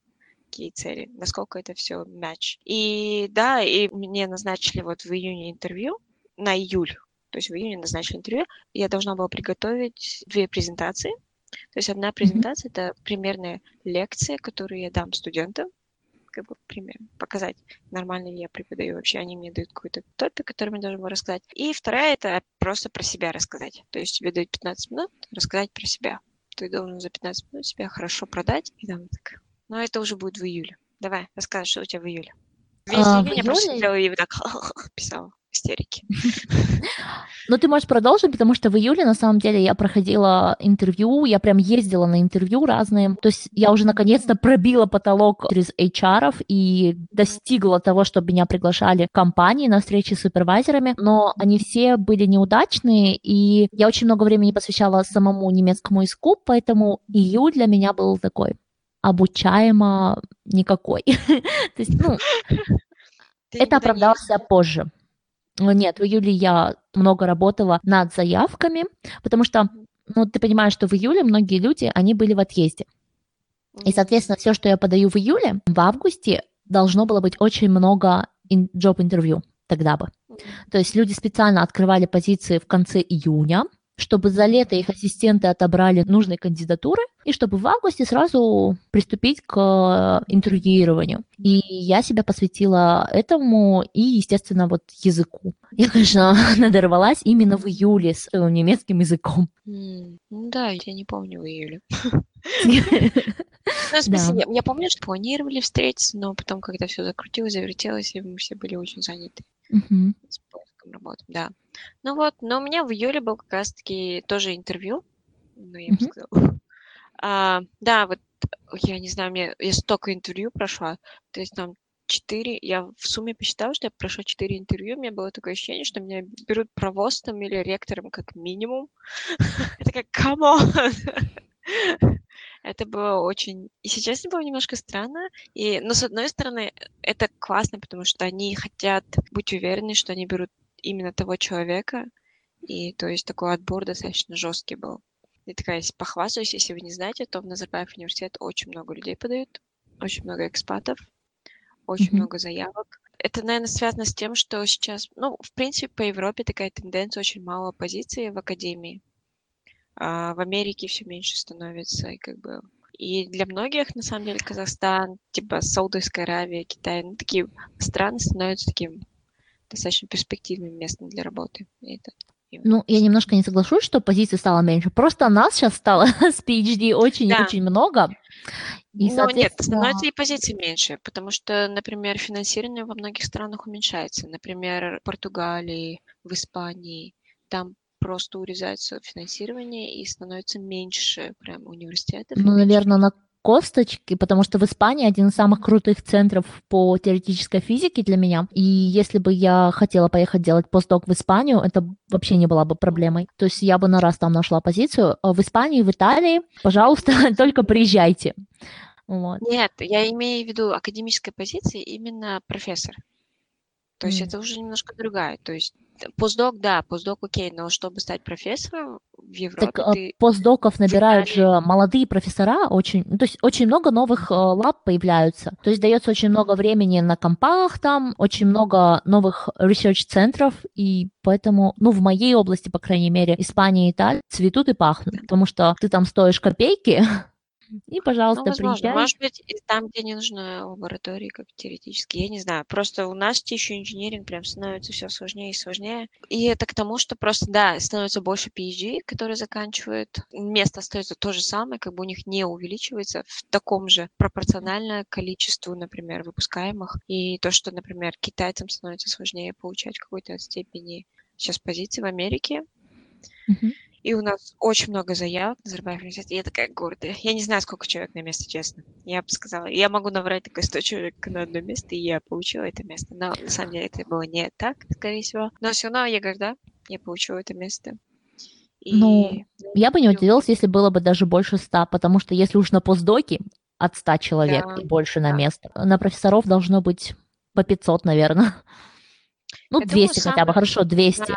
[SPEAKER 2] какие цели, насколько это все матч. И да, и мне назначили вот в июне интервью на июль, то есть в июне назначили интервью, я должна была приготовить две презентации. То есть одна презентация mm-hmm. это примерная лекция, которую я дам студентам, как бы пример, показать, нормально ли я преподаю вообще. Они мне дают какой-то топик, который мне должен был рассказать. И вторая — это просто про себя рассказать. То есть тебе дают 15 минут рассказать про себя. Ты должен за 15 минут себя хорошо продать. И там так. Но это уже будет в июле. Давай, рассказывай, что у тебя в июле. Весь а, июнь я просто сидела и так (laughs) писала истерики. (laughs)
[SPEAKER 1] Ну, ты можешь продолжить, потому что в июле, на самом деле, я проходила интервью, я прям ездила на интервью разные. То есть я уже наконец-то пробила потолок через HR и достигла того, чтобы меня приглашали в компании на встречи с супервайзерами, но они все были неудачные, и я очень много времени посвящала самому немецкому языку, поэтому июль для меня был такой обучаемо никакой. (laughs) То есть, ну, это оправдалось позже. Нет, в июле я много работала над заявками, потому что, ну, ты понимаешь, что в июле многие люди, они были в отъезде. И, соответственно, все, что я подаю в июле, в августе должно было быть очень много job-интервью тогда бы. То есть люди специально открывали позиции в конце июня, чтобы за лето их ассистенты отобрали нужные кандидатуры, и чтобы в августе сразу приступить к э, интервьюированию. И я себя посвятила этому и, естественно, вот языку. (laughs) Я, конечно, надорвалась именно в июле с немецким языком.
[SPEAKER 2] Mm, да, я не помню в июле. (laughs) Ну, в смысле, я, я помню, что планировали встретиться, но потом, когда все закрутилось, завертелось, и мы все были очень заняты с поиском работы, да. Ну вот, но у меня в июле был как раз-таки тоже интервью, ну, я бы сказала. (laughs) А, да, вот я не знаю, мне я столько интервью прошла, то есть там четыре, я в сумме посчитала, что я прошла четыре интервью, у меня было такое ощущение, что меня берут провостом или ректором как минимум. (laughs) Это как, on! (laughs) Это было очень... И сейчас это было немножко странно. И... Но, с одной стороны, это классно, потому что они хотят быть уверены, что они берут именно того человека. И то есть такой отбор достаточно жесткий был. И такая, похвастаюсь, если вы не знаете, то в Назарбаев университет очень много людей подают, очень много экспатов, очень mm-hmm. много заявок. Это, наверное, связано с тем, что сейчас, ну, в принципе, по Европе такая тенденция, очень мало позиций в академии. А в Америке все меньше становится, и как бы и для многих, на самом деле, Казахстан, типа Саудовская Аравия, Китай, ну, такие страны становятся таким достаточно перспективным местом для работы. И это
[SPEAKER 1] ну, я немножко не соглашусь, что позиций стало меньше. Просто нас сейчас стало (laughs) с PhD очень-очень да. много.
[SPEAKER 2] И, ну, соответственно... нет, становится и позиций меньше, потому что, например, финансирование во многих странах уменьшается. Например, в Португалии, в Испании. Там просто урезается финансирование и становится меньше прям университетов.
[SPEAKER 1] Ну, наверное, на косточки, потому что в Испании один из самых крутых центров по теоретической физике для меня. И если бы я хотела поехать делать постдок в Испанию, это вообще не была бы проблемой. То есть я бы на раз там нашла позицию. А в Испании, в Италии, пожалуйста, (laughs) только приезжайте.
[SPEAKER 2] Вот. Нет, я имею в виду академической позиции именно профессор. То есть mm. это уже немножко другая. То есть Постдок, да, постдок окей, но чтобы стать профессором в Европе...
[SPEAKER 1] Так ты... постдоков набирают же молодые профессора, очень, ну, то есть очень много новых э, лаб появляются, то есть дается очень много времени на компах там, очень много новых research-центров, и поэтому, ну, в моей области, по крайней мере, Испания и Италия цветут и пахнут, потому что ты там стоишь копейки, (laughs) И, пожалуйста,
[SPEAKER 2] Ну, возможно.
[SPEAKER 1] приезжай.
[SPEAKER 2] Может быть, там, где не нужны лаборатории, как теоретически, я не знаю. Просто у нас tissue engineering прям становится все сложнее и сложнее. И это к тому, что просто, да, становится больше PhD, которые заканчивают. Место остается то же самое, как бы у них не увеличивается в таком же пропорционально количеству, например, выпускаемых. И то, что, например, китайцам становится сложнее получать какой-то степени сейчас позиции в Америке,
[SPEAKER 1] Мгм.
[SPEAKER 2] И у нас очень много заявок на Зарбаев университет. И я такая гордая. Я не знаю, сколько человек на место, честно. Я бы сказала, я могу наврать такое 100 человек на одно место, и я получила это место. Но на самом деле это было не так, скорее всего. Но все равно я горда, я получила это место.
[SPEAKER 1] И... Ну, я бы не удивилась, если было бы даже больше ста, потому что если уж на постдоке от 100 человек да, и больше на да. место, на профессоров должно быть по 500, наверное. (laughs) Ну, я 200 думаю, хотя самое... бы, хорошо, 200. Да.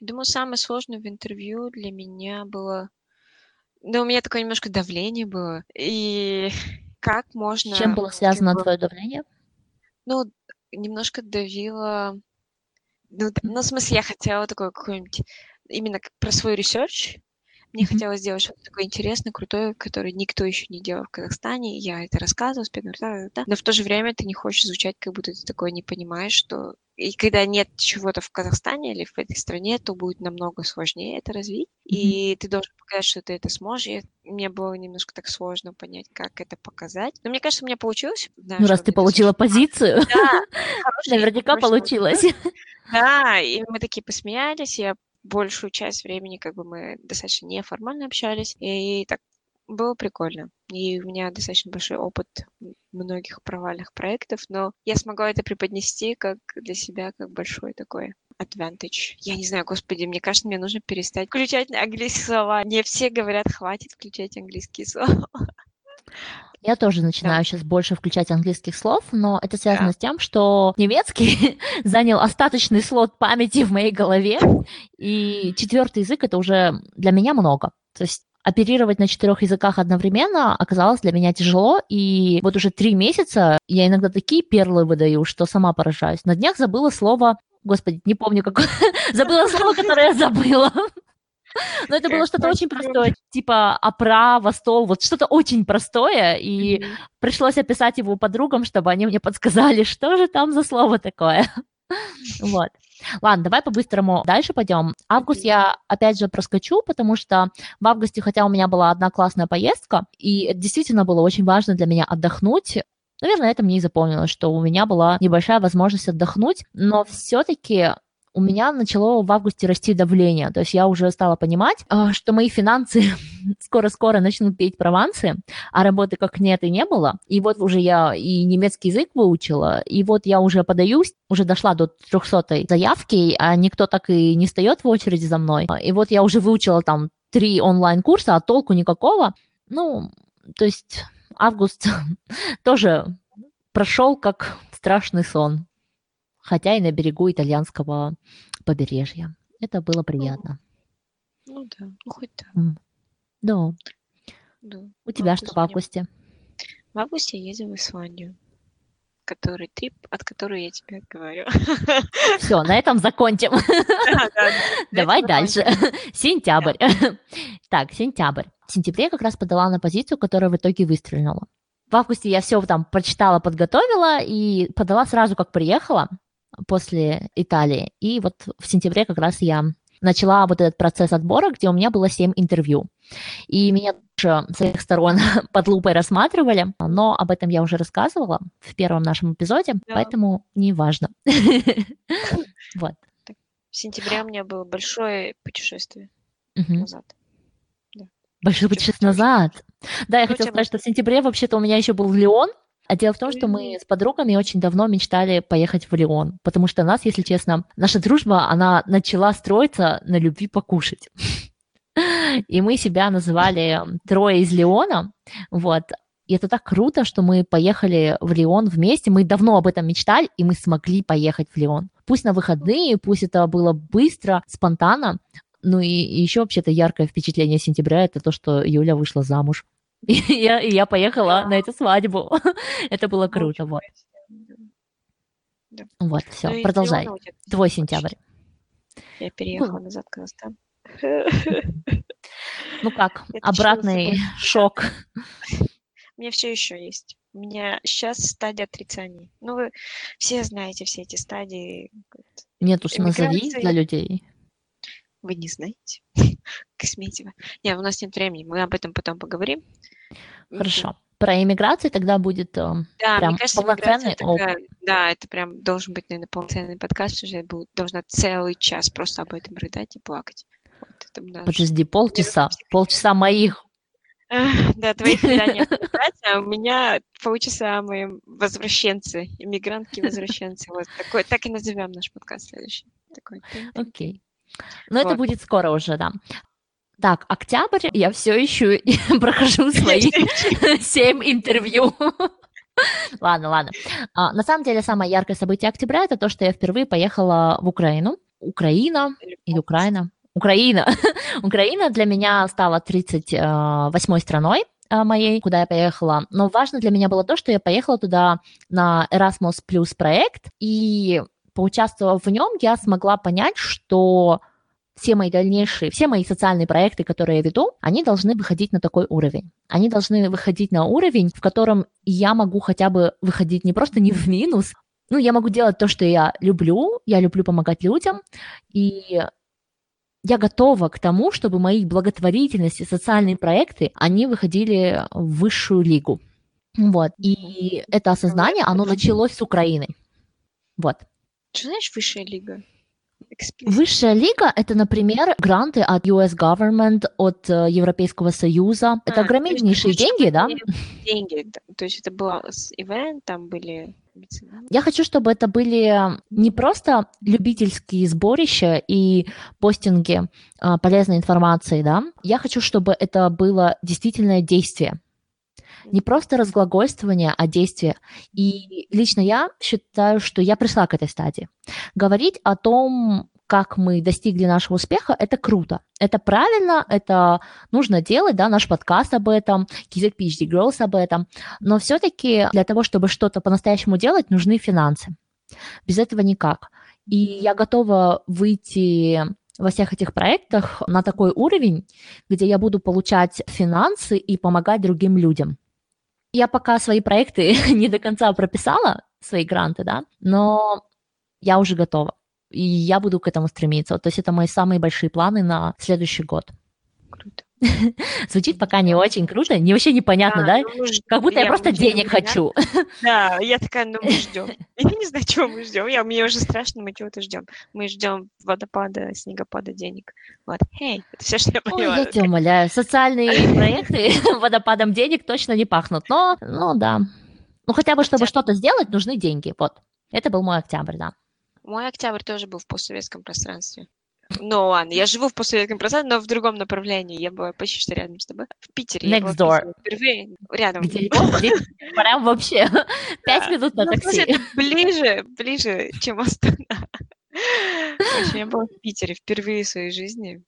[SPEAKER 2] Думаю, самое сложное в интервью для меня было... Да, у меня такое немножко давление было. И (laughs) как можно...
[SPEAKER 1] С чем было связано как бы... твое давление?
[SPEAKER 2] Ну, немножко давило... Ну, ну, в смысле, я хотела такое какое-нибудь... Именно про свой research. Мне mm-hmm. хотелось сделать что-то такое интересное, крутое, которое никто еще не делал в Казахстане. Я это рассказывала, спину, да, да, но в то же время ты не хочешь звучать, как будто ты такое не понимаешь, что и когда нет чего-то в Казахстане или в этой стране, то будет намного сложнее это развить. Mm-hmm. И ты должен показать, что ты это сможешь. И мне было немножко так сложно понять, как это показать. Но мне кажется, у меня получилось.
[SPEAKER 1] Знаю, ну, раз ты получила позицию, да, (laughs) наверняка получилось.
[SPEAKER 2] Да, и мы такие посмеялись, я большую часть времени как бы мы достаточно неформально общались, и так было прикольно. И у меня достаточно большой опыт многих провальных проектов, но я смогла это преподнести как для себя, как большой такой advantage. Я не знаю, господи, мне кажется, мне нужно перестать включать английские слова. Не все говорят, хватит включать английские слова.
[SPEAKER 1] Я тоже начинаю да. сейчас больше включать английских слов, но это связано да. с тем, что немецкий (laughs) занял остаточный слот памяти в моей голове, и четвертый язык это уже для меня много. То есть оперировать на четырех языках одновременно оказалось для меня тяжело, и вот уже три месяца я иногда такие перлы выдаю, что сама поражаюсь. На днях забыла слово, господи, не помню какое, (laughs) забыла слово, которое я забыла. Но это было что-то очень простое, типа оправа, стол, вот что-то очень простое, и пришлось описать его подругам, чтобы они мне подсказали, что же там за слово такое. Вот. Ладно, давай по-быстрому дальше пойдем. Август я опять же проскочу, потому что в августе, хотя у меня была одна классная поездка, и действительно было очень важно для меня отдохнуть, Наверное, это мне и запомнилось, что у меня была небольшая возможность отдохнуть, но все-таки у меня начало в августе расти давление. То есть я уже стала понимать, а, что мои финансы (laughs) скоро-скоро начнут петь провансы, а работы как нет и не было. И вот уже я и немецкий язык выучила, и вот я уже подаюсь, уже дошла до 300 заявки, а никто так и не встает в очереди за мной. И вот я уже выучила там три онлайн-курса, а толку никакого. Ну, то есть август (laughs) тоже прошел как страшный сон хотя и на берегу итальянского побережья. Это было приятно.
[SPEAKER 2] Ну, ну да, ну хоть так.
[SPEAKER 1] Да. да. У тебя что в августе?
[SPEAKER 2] В августе еду в Исландию который трип, от которого я тебе говорю.
[SPEAKER 1] Все, на этом закончим. (laughs) Давай дальше. Сентябрь. (laughs) Так, сентябрь. В сентябре я как раз подала на позицию, которая в итоге выстрелила. В августе я все там прочитала, подготовила и подала сразу, как приехала после Италии. И вот в сентябре как раз я начала вот этот процесс отбора, где у меня было 7 интервью. И меня тоже с всех сторон (laughs) под лупой рассматривали, но об этом я уже рассказывала в первом нашем эпизоде, да. поэтому не важно. (laughs)
[SPEAKER 2] Вот. В сентябре у меня было большое путешествие назад.
[SPEAKER 1] Большое путешествие назад. Да, я хотела сказать, что в сентябре вообще-то у меня еще был Леон, а дело в том, что мы с подругами очень давно мечтали поехать в Лион, потому что нас, если честно, наша дружба, она начала строиться на любви покушать. (laughs) И мы себя называли «Трое из Леона», вот, и это так круто, что мы поехали в Лион вместе. Мы давно об этом мечтали, и мы смогли поехать в Лион. пусть на выходные, пусть это было быстро, спонтанно, ну и еще вообще-то яркое впечатление сентября это то, что Юля вышла замуж. И я, и я поехала на эту свадьбу. (laughs) это было круто, вот. Да. Вот, все, ну, продолжай. Твой сентябрь.
[SPEAKER 2] Я переехала назад в Казахстан. (laughs)
[SPEAKER 1] Ну как, обратный шок. (laughs)
[SPEAKER 2] У меня все еще есть. У меня сейчас стадия отрицания. Ну, вы все знаете все эти стадии.
[SPEAKER 1] Нет уж, назови для людей.
[SPEAKER 2] Вы не знаете? (laughs) Косметика. Нет, у нас нет времени, мы об этом потом поговорим.
[SPEAKER 1] Хорошо. Про иммиграцию тогда будет э,
[SPEAKER 2] да, прям мне кажется, полноценный такая, Да, это прям должен быть, наверное, полноценный подкаст, я буду, должна целый час просто об этом рыдать и плакать.
[SPEAKER 1] Вот, Подожди, полчаса. Полчаса моих (laughs)
[SPEAKER 2] да, твои (laughs) свидания а у меня полчаса мои возвращенцы, иммигрантки-возвращенцы. Вот такой, так и назовем наш подкаст следующий.
[SPEAKER 1] Окей. Но это будет скоро уже, да. Так, октябрь, я все еще (laughs) прохожу свои (laughs) семь интервью. ладно, ладно. А, на самом деле, самое яркое событие октября это то, что я впервые поехала в Украину. Украина или Украина? Украина. (laughs) Украина для меня стала 38-й страной а, моей, куда я поехала. Но важно для меня было то, что я поехала туда на Erasmus Plus проект, и поучаствовав в нем, я смогла понять, что все мои дальнейшие, все мои социальные проекты, которые я веду, они должны выходить на такой уровень. Они должны выходить на уровень, в котором я могу хотя бы выходить не просто не в минус, ну, я могу делать то, что я люблю, я люблю помогать людям, и я готова к тому, чтобы мои благотворительности, социальные проекты, они выходили в высшую лигу. Вот. И это осознание, оно началось с Украины. Вот.
[SPEAKER 2] Что значит высшая лига?
[SPEAKER 1] Высшая лига – это, например, гранты от US Government, от э, Европейского Союза. А, это огромнейшие деньги, да? (laughs)
[SPEAKER 2] Деньги, то есть это было ивент, там были
[SPEAKER 1] я хочу, чтобы это были не просто любительские сборища и постинги а, полезной информации, да. Я хочу, чтобы это было действительное действие. Не просто разглагольствование, а действие. И лично я считаю, что я пришла к этой стадии. Говорить о том, как мы достигли нашего успеха, это круто. Это правильно, это нужно делать, да, наш подкаст об этом, Kizet PhD Girls об этом. Но все-таки для того, чтобы что-то по-настоящему делать, нужны финансы. Без этого никак. И я готова выйти во всех этих проектах на такой уровень, где я буду получать финансы и помогать другим людям. Я пока свои проекты (laughs) не до конца прописала, свои гранты, да, но я уже готова и я буду к этому стремиться. То есть это мои самые большие планы на следующий год. (laughs) Звучит пока не очень круто, не вообще непонятно, да? да? Ну, как будто я, я просто денег хочу. (laughs)
[SPEAKER 2] Да, я такая, ну мы ждем. (laughs) Я не знаю, чего мы ждем. Я, мне уже страшно, мы чего-то ждем. Мы ждем водопада, снегопада, денег. Вот, хей, это все, что я поняла.
[SPEAKER 1] Ой, я тебя умоляю, социальные проекты водопадом денег точно не пахнут, но, ну да. Ну хотя бы, чтобы что-то сделать, нужны деньги, вот. Это был мой октябрь, да.
[SPEAKER 2] Мой октябрь тоже был в постсоветском пространстве. Ну ладно, я живу в постсоветском пространстве, но в другом направлении. Я была почти что рядом с тобой. В Питере.
[SPEAKER 1] Next door.
[SPEAKER 2] Впервые рядом.
[SPEAKER 1] Где? (laughs) Прям вообще. (laughs) Пять минут на ну, такси.
[SPEAKER 2] это ближе, ближе, чем Астана. Я была в Питере впервые в своей жизни.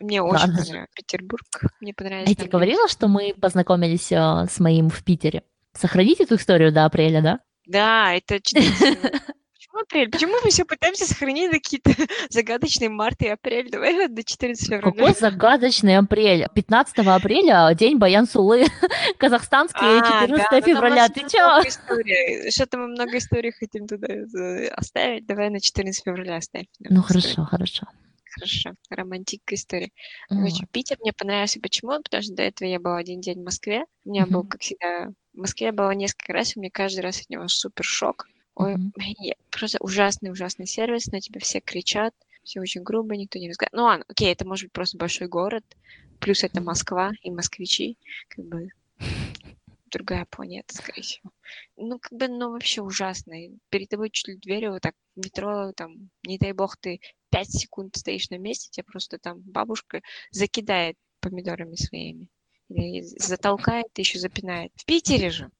[SPEAKER 2] Мне очень понравился Петербург. Мне понравилось.
[SPEAKER 1] Я тебе говорила, что мы познакомились э, с моим в Питере. Сохраните эту историю до апреля, да?
[SPEAKER 2] Да, это (laughs) Почему апрель? Почему мы все пытаемся сохранить какие-то (laughs) загадочные март и апрель? Давай до 14 февраля.
[SPEAKER 1] Какой загадочный апрель? 15 апреля день Баян Сулы, (laughs) казахстанский, а, 14 да, февраля. Ты чё?
[SPEAKER 2] Что-то мы много историй хотим туда оставить. Давай на 14 февраля оставим.
[SPEAKER 1] Ну хорошо, хорошо.
[SPEAKER 2] Хорошо, романтика история. Короче, Питер мне понравился. Почему? Потому что до этого я была один день в Москве. У меня был, как всегда, в Москве я была несколько раз, и мне каждый раз от него супер шок. Ой, mm-hmm. просто ужасный-ужасный сервис, на тебя все кричат, все очень грубо, никто не разговаривает. Ну ладно, окей, это может быть просто большой город, плюс это Москва и москвичи, как бы (laughs) другая планета, скорее всего. Ну, как бы, ну, вообще ужасно. Перед тобой чуть ли дверью вот так в метро, там, не дай бог, ты пять секунд стоишь на месте, тебя просто там бабушка закидает помидорами своими. Или затолкает, и еще запинает. В Питере же.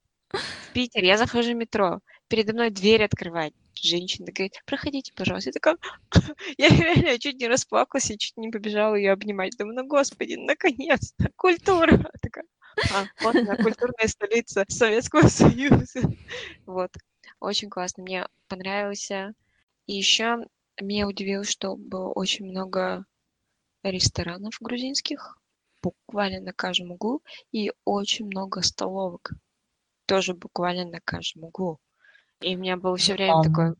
[SPEAKER 2] Питер, я захожу в метро, передо мной дверь открывает женщина говорит, проходите, пожалуйста. Я такая, (laughs) я реально чуть не расплакалась и чуть не побежала ее обнимать. Думаю, ну, господи, наконец-то, культура. (laughs) Такая, а, вот она, культурная столица Советского Союза. (laughs) Вот, очень классно, мне понравился. И еще меня удивило, что было очень много ресторанов грузинских, буквально на каждом углу, и очень много столовок, тоже буквально на каждом углу. И у меня было все время um... такое,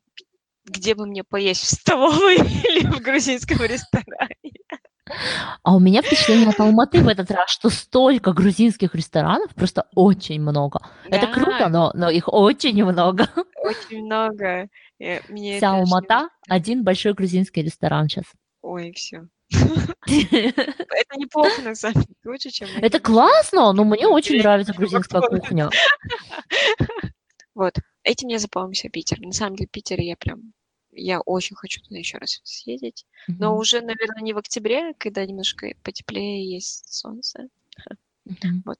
[SPEAKER 2] где бы мне поесть, в столовой (laughs) или в грузинском ресторане.
[SPEAKER 1] А у меня впечатление от Алматы в этот раз, что столько грузинских ресторанов, просто очень много. Да. Это круто, но, но их очень много.
[SPEAKER 2] Очень много. Мне
[SPEAKER 1] Вся Алмата – один большой грузинский ресторан сейчас.
[SPEAKER 2] Ой, все. (laughs) Это неплохо, на самом деле. Лучше, чем...
[SPEAKER 1] Это классно, но мне очень нравится (laughs) грузинская кухня.
[SPEAKER 2] Вот. Этим мне запомнился Питер. На самом деле, Питер я прям я очень хочу туда еще раз съездить. Mm-hmm. Но уже, наверное, не в октябре, когда немножко потеплее есть солнце. Mm-hmm. (laughs) Вот.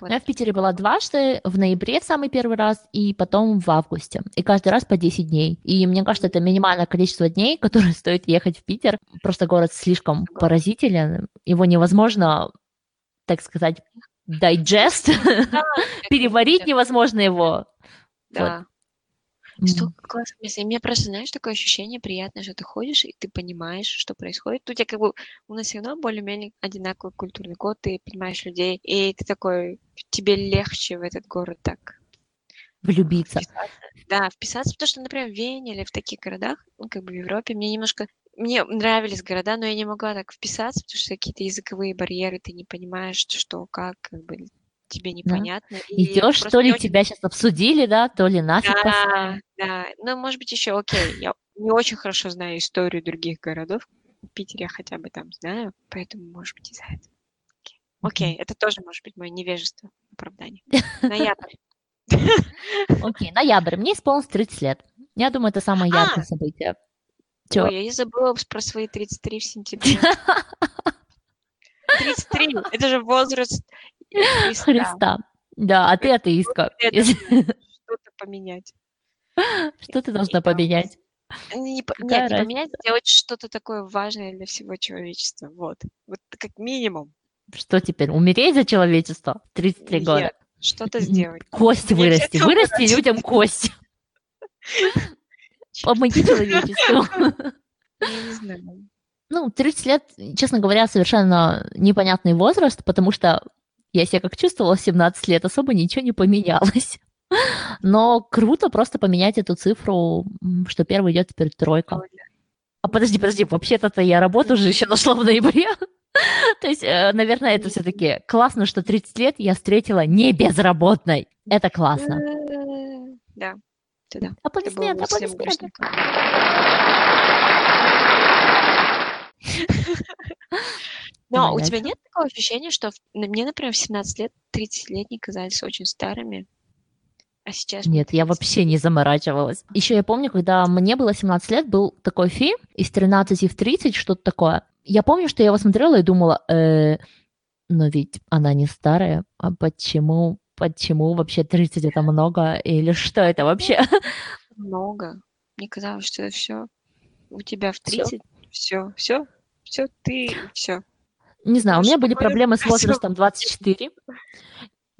[SPEAKER 1] Вот. Я в Питере была дважды, в ноябре в самый первый раз, и потом в августе. И каждый раз по 10 дней. И мне кажется, это минимальное количество дней, (laughs) которые стоит ехать в Питер. Просто город слишком поразителен. Его невозможно, так сказать, дайджест, (laughs) переварить невозможно его.
[SPEAKER 2] Да. Вот. Столько классных мест. И мне просто, знаешь, такое ощущение приятное, что ты ходишь, и ты понимаешь, что происходит. У тебя как бы, у нас все равно более-менее одинаковый культурный код, ты понимаешь людей, и ты такой, тебе легче в этот город так
[SPEAKER 1] влюбиться.
[SPEAKER 2] Вписаться. Да, вписаться, потому что, например, в Вене или в таких городах, ну, как бы в Европе, мне немножко мне нравились города, но я не могла так вписаться, потому что какие-то языковые барьеры, ты не понимаешь, что, как, как бы тебе непонятно. Да.
[SPEAKER 1] Идешь, что ли, очень... тебя сейчас обсудили, да, то ли нафиг.
[SPEAKER 2] Да, да. Ну, может быть, еще окей. Я не очень хорошо знаю историю других городов. В Питере я хотя бы там знаю, поэтому, может быть, из-за этого. Окей, окей. это тоже может быть мое невежество, оправдание. (laughs) Ноябрь.
[SPEAKER 1] Окей, ноябрь. Мне исполнилось 30 лет. Я думаю, это самое а! яркое событие.
[SPEAKER 2] Чё? Ой, я и забыла про свои 33 в сентябре. (laughs) 33, это же возраст
[SPEAKER 1] Христа. Христа. Да, а ты атеистка. (laughs)
[SPEAKER 2] Что-то поменять.
[SPEAKER 1] Что ты должна поменять?
[SPEAKER 2] Не, нет, не поменять, сделать что-то такое важное для всего человечества. Вот. Вот как минимум.
[SPEAKER 1] Что теперь? Умереть за человечество? 33 года. Нет,
[SPEAKER 2] что-то сделать.
[SPEAKER 1] Кости вырасти. Вырасти людям кости. (laughs) Помоги человечеству. (laughs)
[SPEAKER 2] Я не знаю.
[SPEAKER 1] Ну, 30 лет, честно говоря, совершенно непонятный возраст, потому что я себя как чувствовала в 17 лет, особо ничего не поменялось. Но круто просто поменять эту цифру, что первый идет теперь тройка. А подожди, подожди, вообще-то я работу уже еще нашла в ноябре. (laughs) То есть, э, наверное, это все-таки классно, что 30 лет я встретила не безработной. Это классно.
[SPEAKER 2] Да, да.
[SPEAKER 1] Аплодисменты, аплодисменты. (laughs) (laughs)
[SPEAKER 2] Но у тебя нет такого ощущения, что мне, например, в 17 лет 30-летние казались очень старыми? А сейчас...
[SPEAKER 1] Нет, я вообще не заморачивалась. Еще я помню, когда мне было 17 лет, был такой фильм из 13 в 30, что-то такое. Я помню, что я его смотрела и думала, э, но ведь она не старая, а почему, почему вообще 30 это много, или что это вообще? (laughs)
[SPEAKER 2] Много. Мне казалось, что все у тебя в 30, все, все, все, ты, все.
[SPEAKER 1] Не знаю, у меня были проблемы с возрастом 24.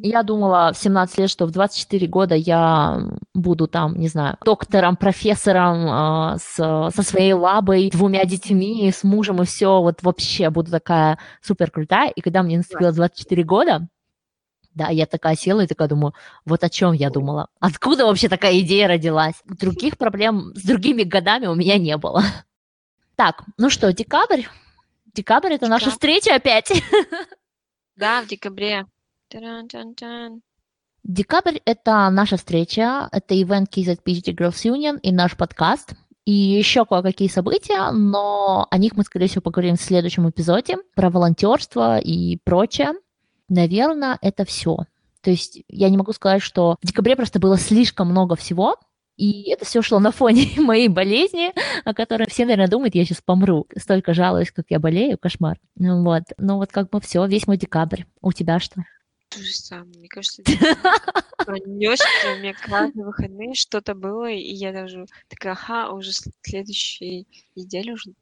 [SPEAKER 1] Я думала в 17 лет, что в 24 года я буду там, не знаю, доктором, профессором, э, с, со своей лабой, двумя детьми, с мужем и все, вот вообще буду такая супер крутая. И когда мне наступило 24 года, да, я такая села и такая думаю, вот о чем я думала. Откуда вообще такая идея родилась? Других проблем с другими годами у меня не было. Так, ну что, декабрь? Декабрь это наша встреча опять. (laughs)
[SPEAKER 2] Да, в декабре.
[SPEAKER 1] Декабрь это наша встреча, это ивент KZ PhD Girls Union и наш подкаст. И еще кое-какие события, но о них мы, скорее всего, поговорим в следующем эпизоде, про волонтерство и прочее. Наверное, это все. То есть я не могу сказать, что в декабре просто было слишком много всего, и это все шло на фоне (laughs) моей болезни, о которой все, наверное, думают, я сейчас помру. Столько жалуюсь, как я болею, кошмар. Ну вот, ну вот как бы все, весь мой декабрь. У тебя что?
[SPEAKER 2] То же самое. Мне кажется, несся, у меня каждые выходные что-то было, и я даже такая, ага, уже следующей неделе уже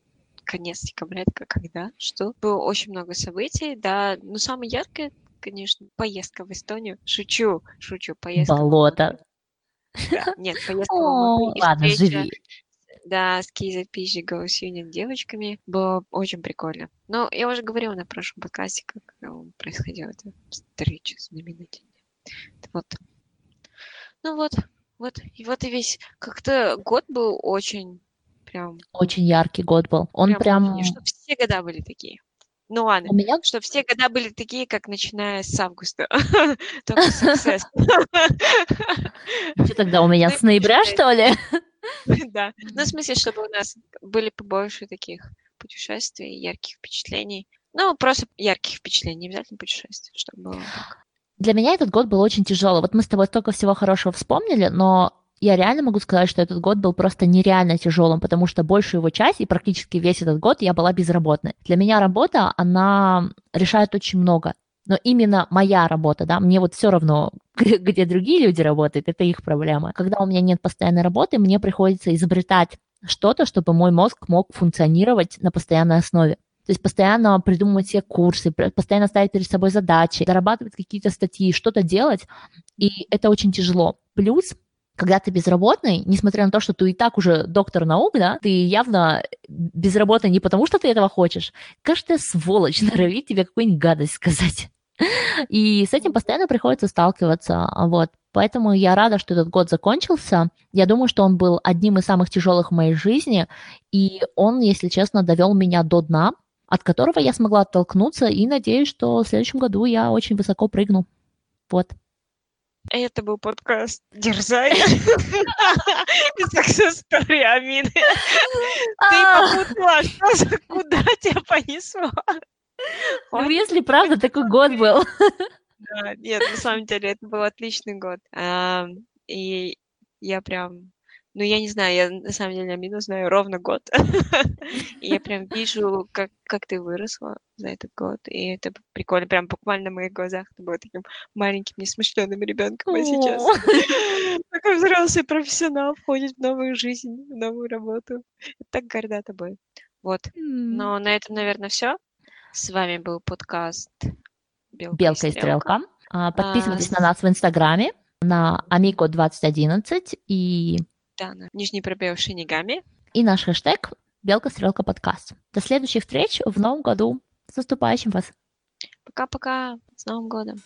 [SPEAKER 2] конец декабря, это когда, что? Было очень много событий, да, но самое яркое, конечно, поездка в Эстонию. Шучу, шучу, поездка.
[SPEAKER 1] Болото.
[SPEAKER 2] Нет, поездка в.
[SPEAKER 1] Ладно, живи.
[SPEAKER 2] Да, с Кейза Пижи Гаусюнин девочками. Было очень прикольно. Но я уже говорила на прошлом подкасте, как происходила эта встреча знаменательная. Вот. Ну вот, вот, и вот и весь как-то год был очень прям...
[SPEAKER 1] Очень яркий год был. Он прям... прям...
[SPEAKER 2] Чтобы все года были такие. Ну ладно, У меня... чтобы все года были такие, как начиная с августа. (laughs) Только success. (laughs)
[SPEAKER 1] Что тогда у меня с ноября, что ли? (laughs)
[SPEAKER 2] Да. Ну, в смысле, чтобы у нас были побольше таких путешествий, ярких впечатлений. Ну, просто ярких впечатлений, не обязательно путешествий, чтобы было так.
[SPEAKER 1] Для меня этот год был очень тяжелый. Вот мы с тобой столько всего хорошего вспомнили, но я реально могу сказать, что этот год был просто нереально тяжелым, потому что большую его часть и практически весь этот год я была безработной. Для меня работа, она решает очень много. Но именно моя работа, да, мне вот все равно, (laughs) где другие люди работают, это их проблема. Когда у меня нет постоянной работы, мне приходится изобретать что-то, чтобы мой мозг мог функционировать на постоянной основе. То есть постоянно придумывать все курсы, постоянно ставить перед собой задачи, зарабатывать какие-то статьи, что-то делать, и это очень тяжело. Плюс когда ты безработный, несмотря на то, что ты и так уже доктор наук, да, ты явно безработный не потому, что ты этого хочешь. Каждая сволочь (laughs) норовит тебе какую-нибудь гадость сказать. И с этим постоянно приходится сталкиваться. Вот. Поэтому я рада, что этот год закончился. Я думаю, что он был одним из самых тяжелых в моей жизни. И он, если честно, довел меня до дна, от которого я смогла оттолкнуться. И надеюсь, что в следующем году я очень высоко прыгну. Вот.
[SPEAKER 2] Это был подкаст «Дерзай» (laughs) Success Story Амины. Ты а. попутала, что куда тебя понесло?
[SPEAKER 1] Ну, если правда, такой год был.
[SPEAKER 2] Да, нет, на самом деле, это был отличный год. И я прям ну, я не знаю, я на самом деле Амину знаю ровно год. (laughs) И я прям вижу, как, как ты выросла за этот год. И это прикольно, прям буквально в моих глазах ты была таким маленьким, несмышленным ребенком, а сейчас (laughs) такой взрослый профессионал входит в новую жизнь, в новую работу. так горда тобой. Вот. Но на этом, наверное, все. С вами был подкаст
[SPEAKER 1] Белка, Белка и Стрелка. А, подписывайтесь а, на нас в Инстаграме на Амико 2011 и
[SPEAKER 2] да, на нижний пробел Шинигами.
[SPEAKER 1] И наш хэштег Белка Стрелка подкаст. До следующих встреч в новом году. С наступающим вас.
[SPEAKER 2] Пока-пока. С Новым годом.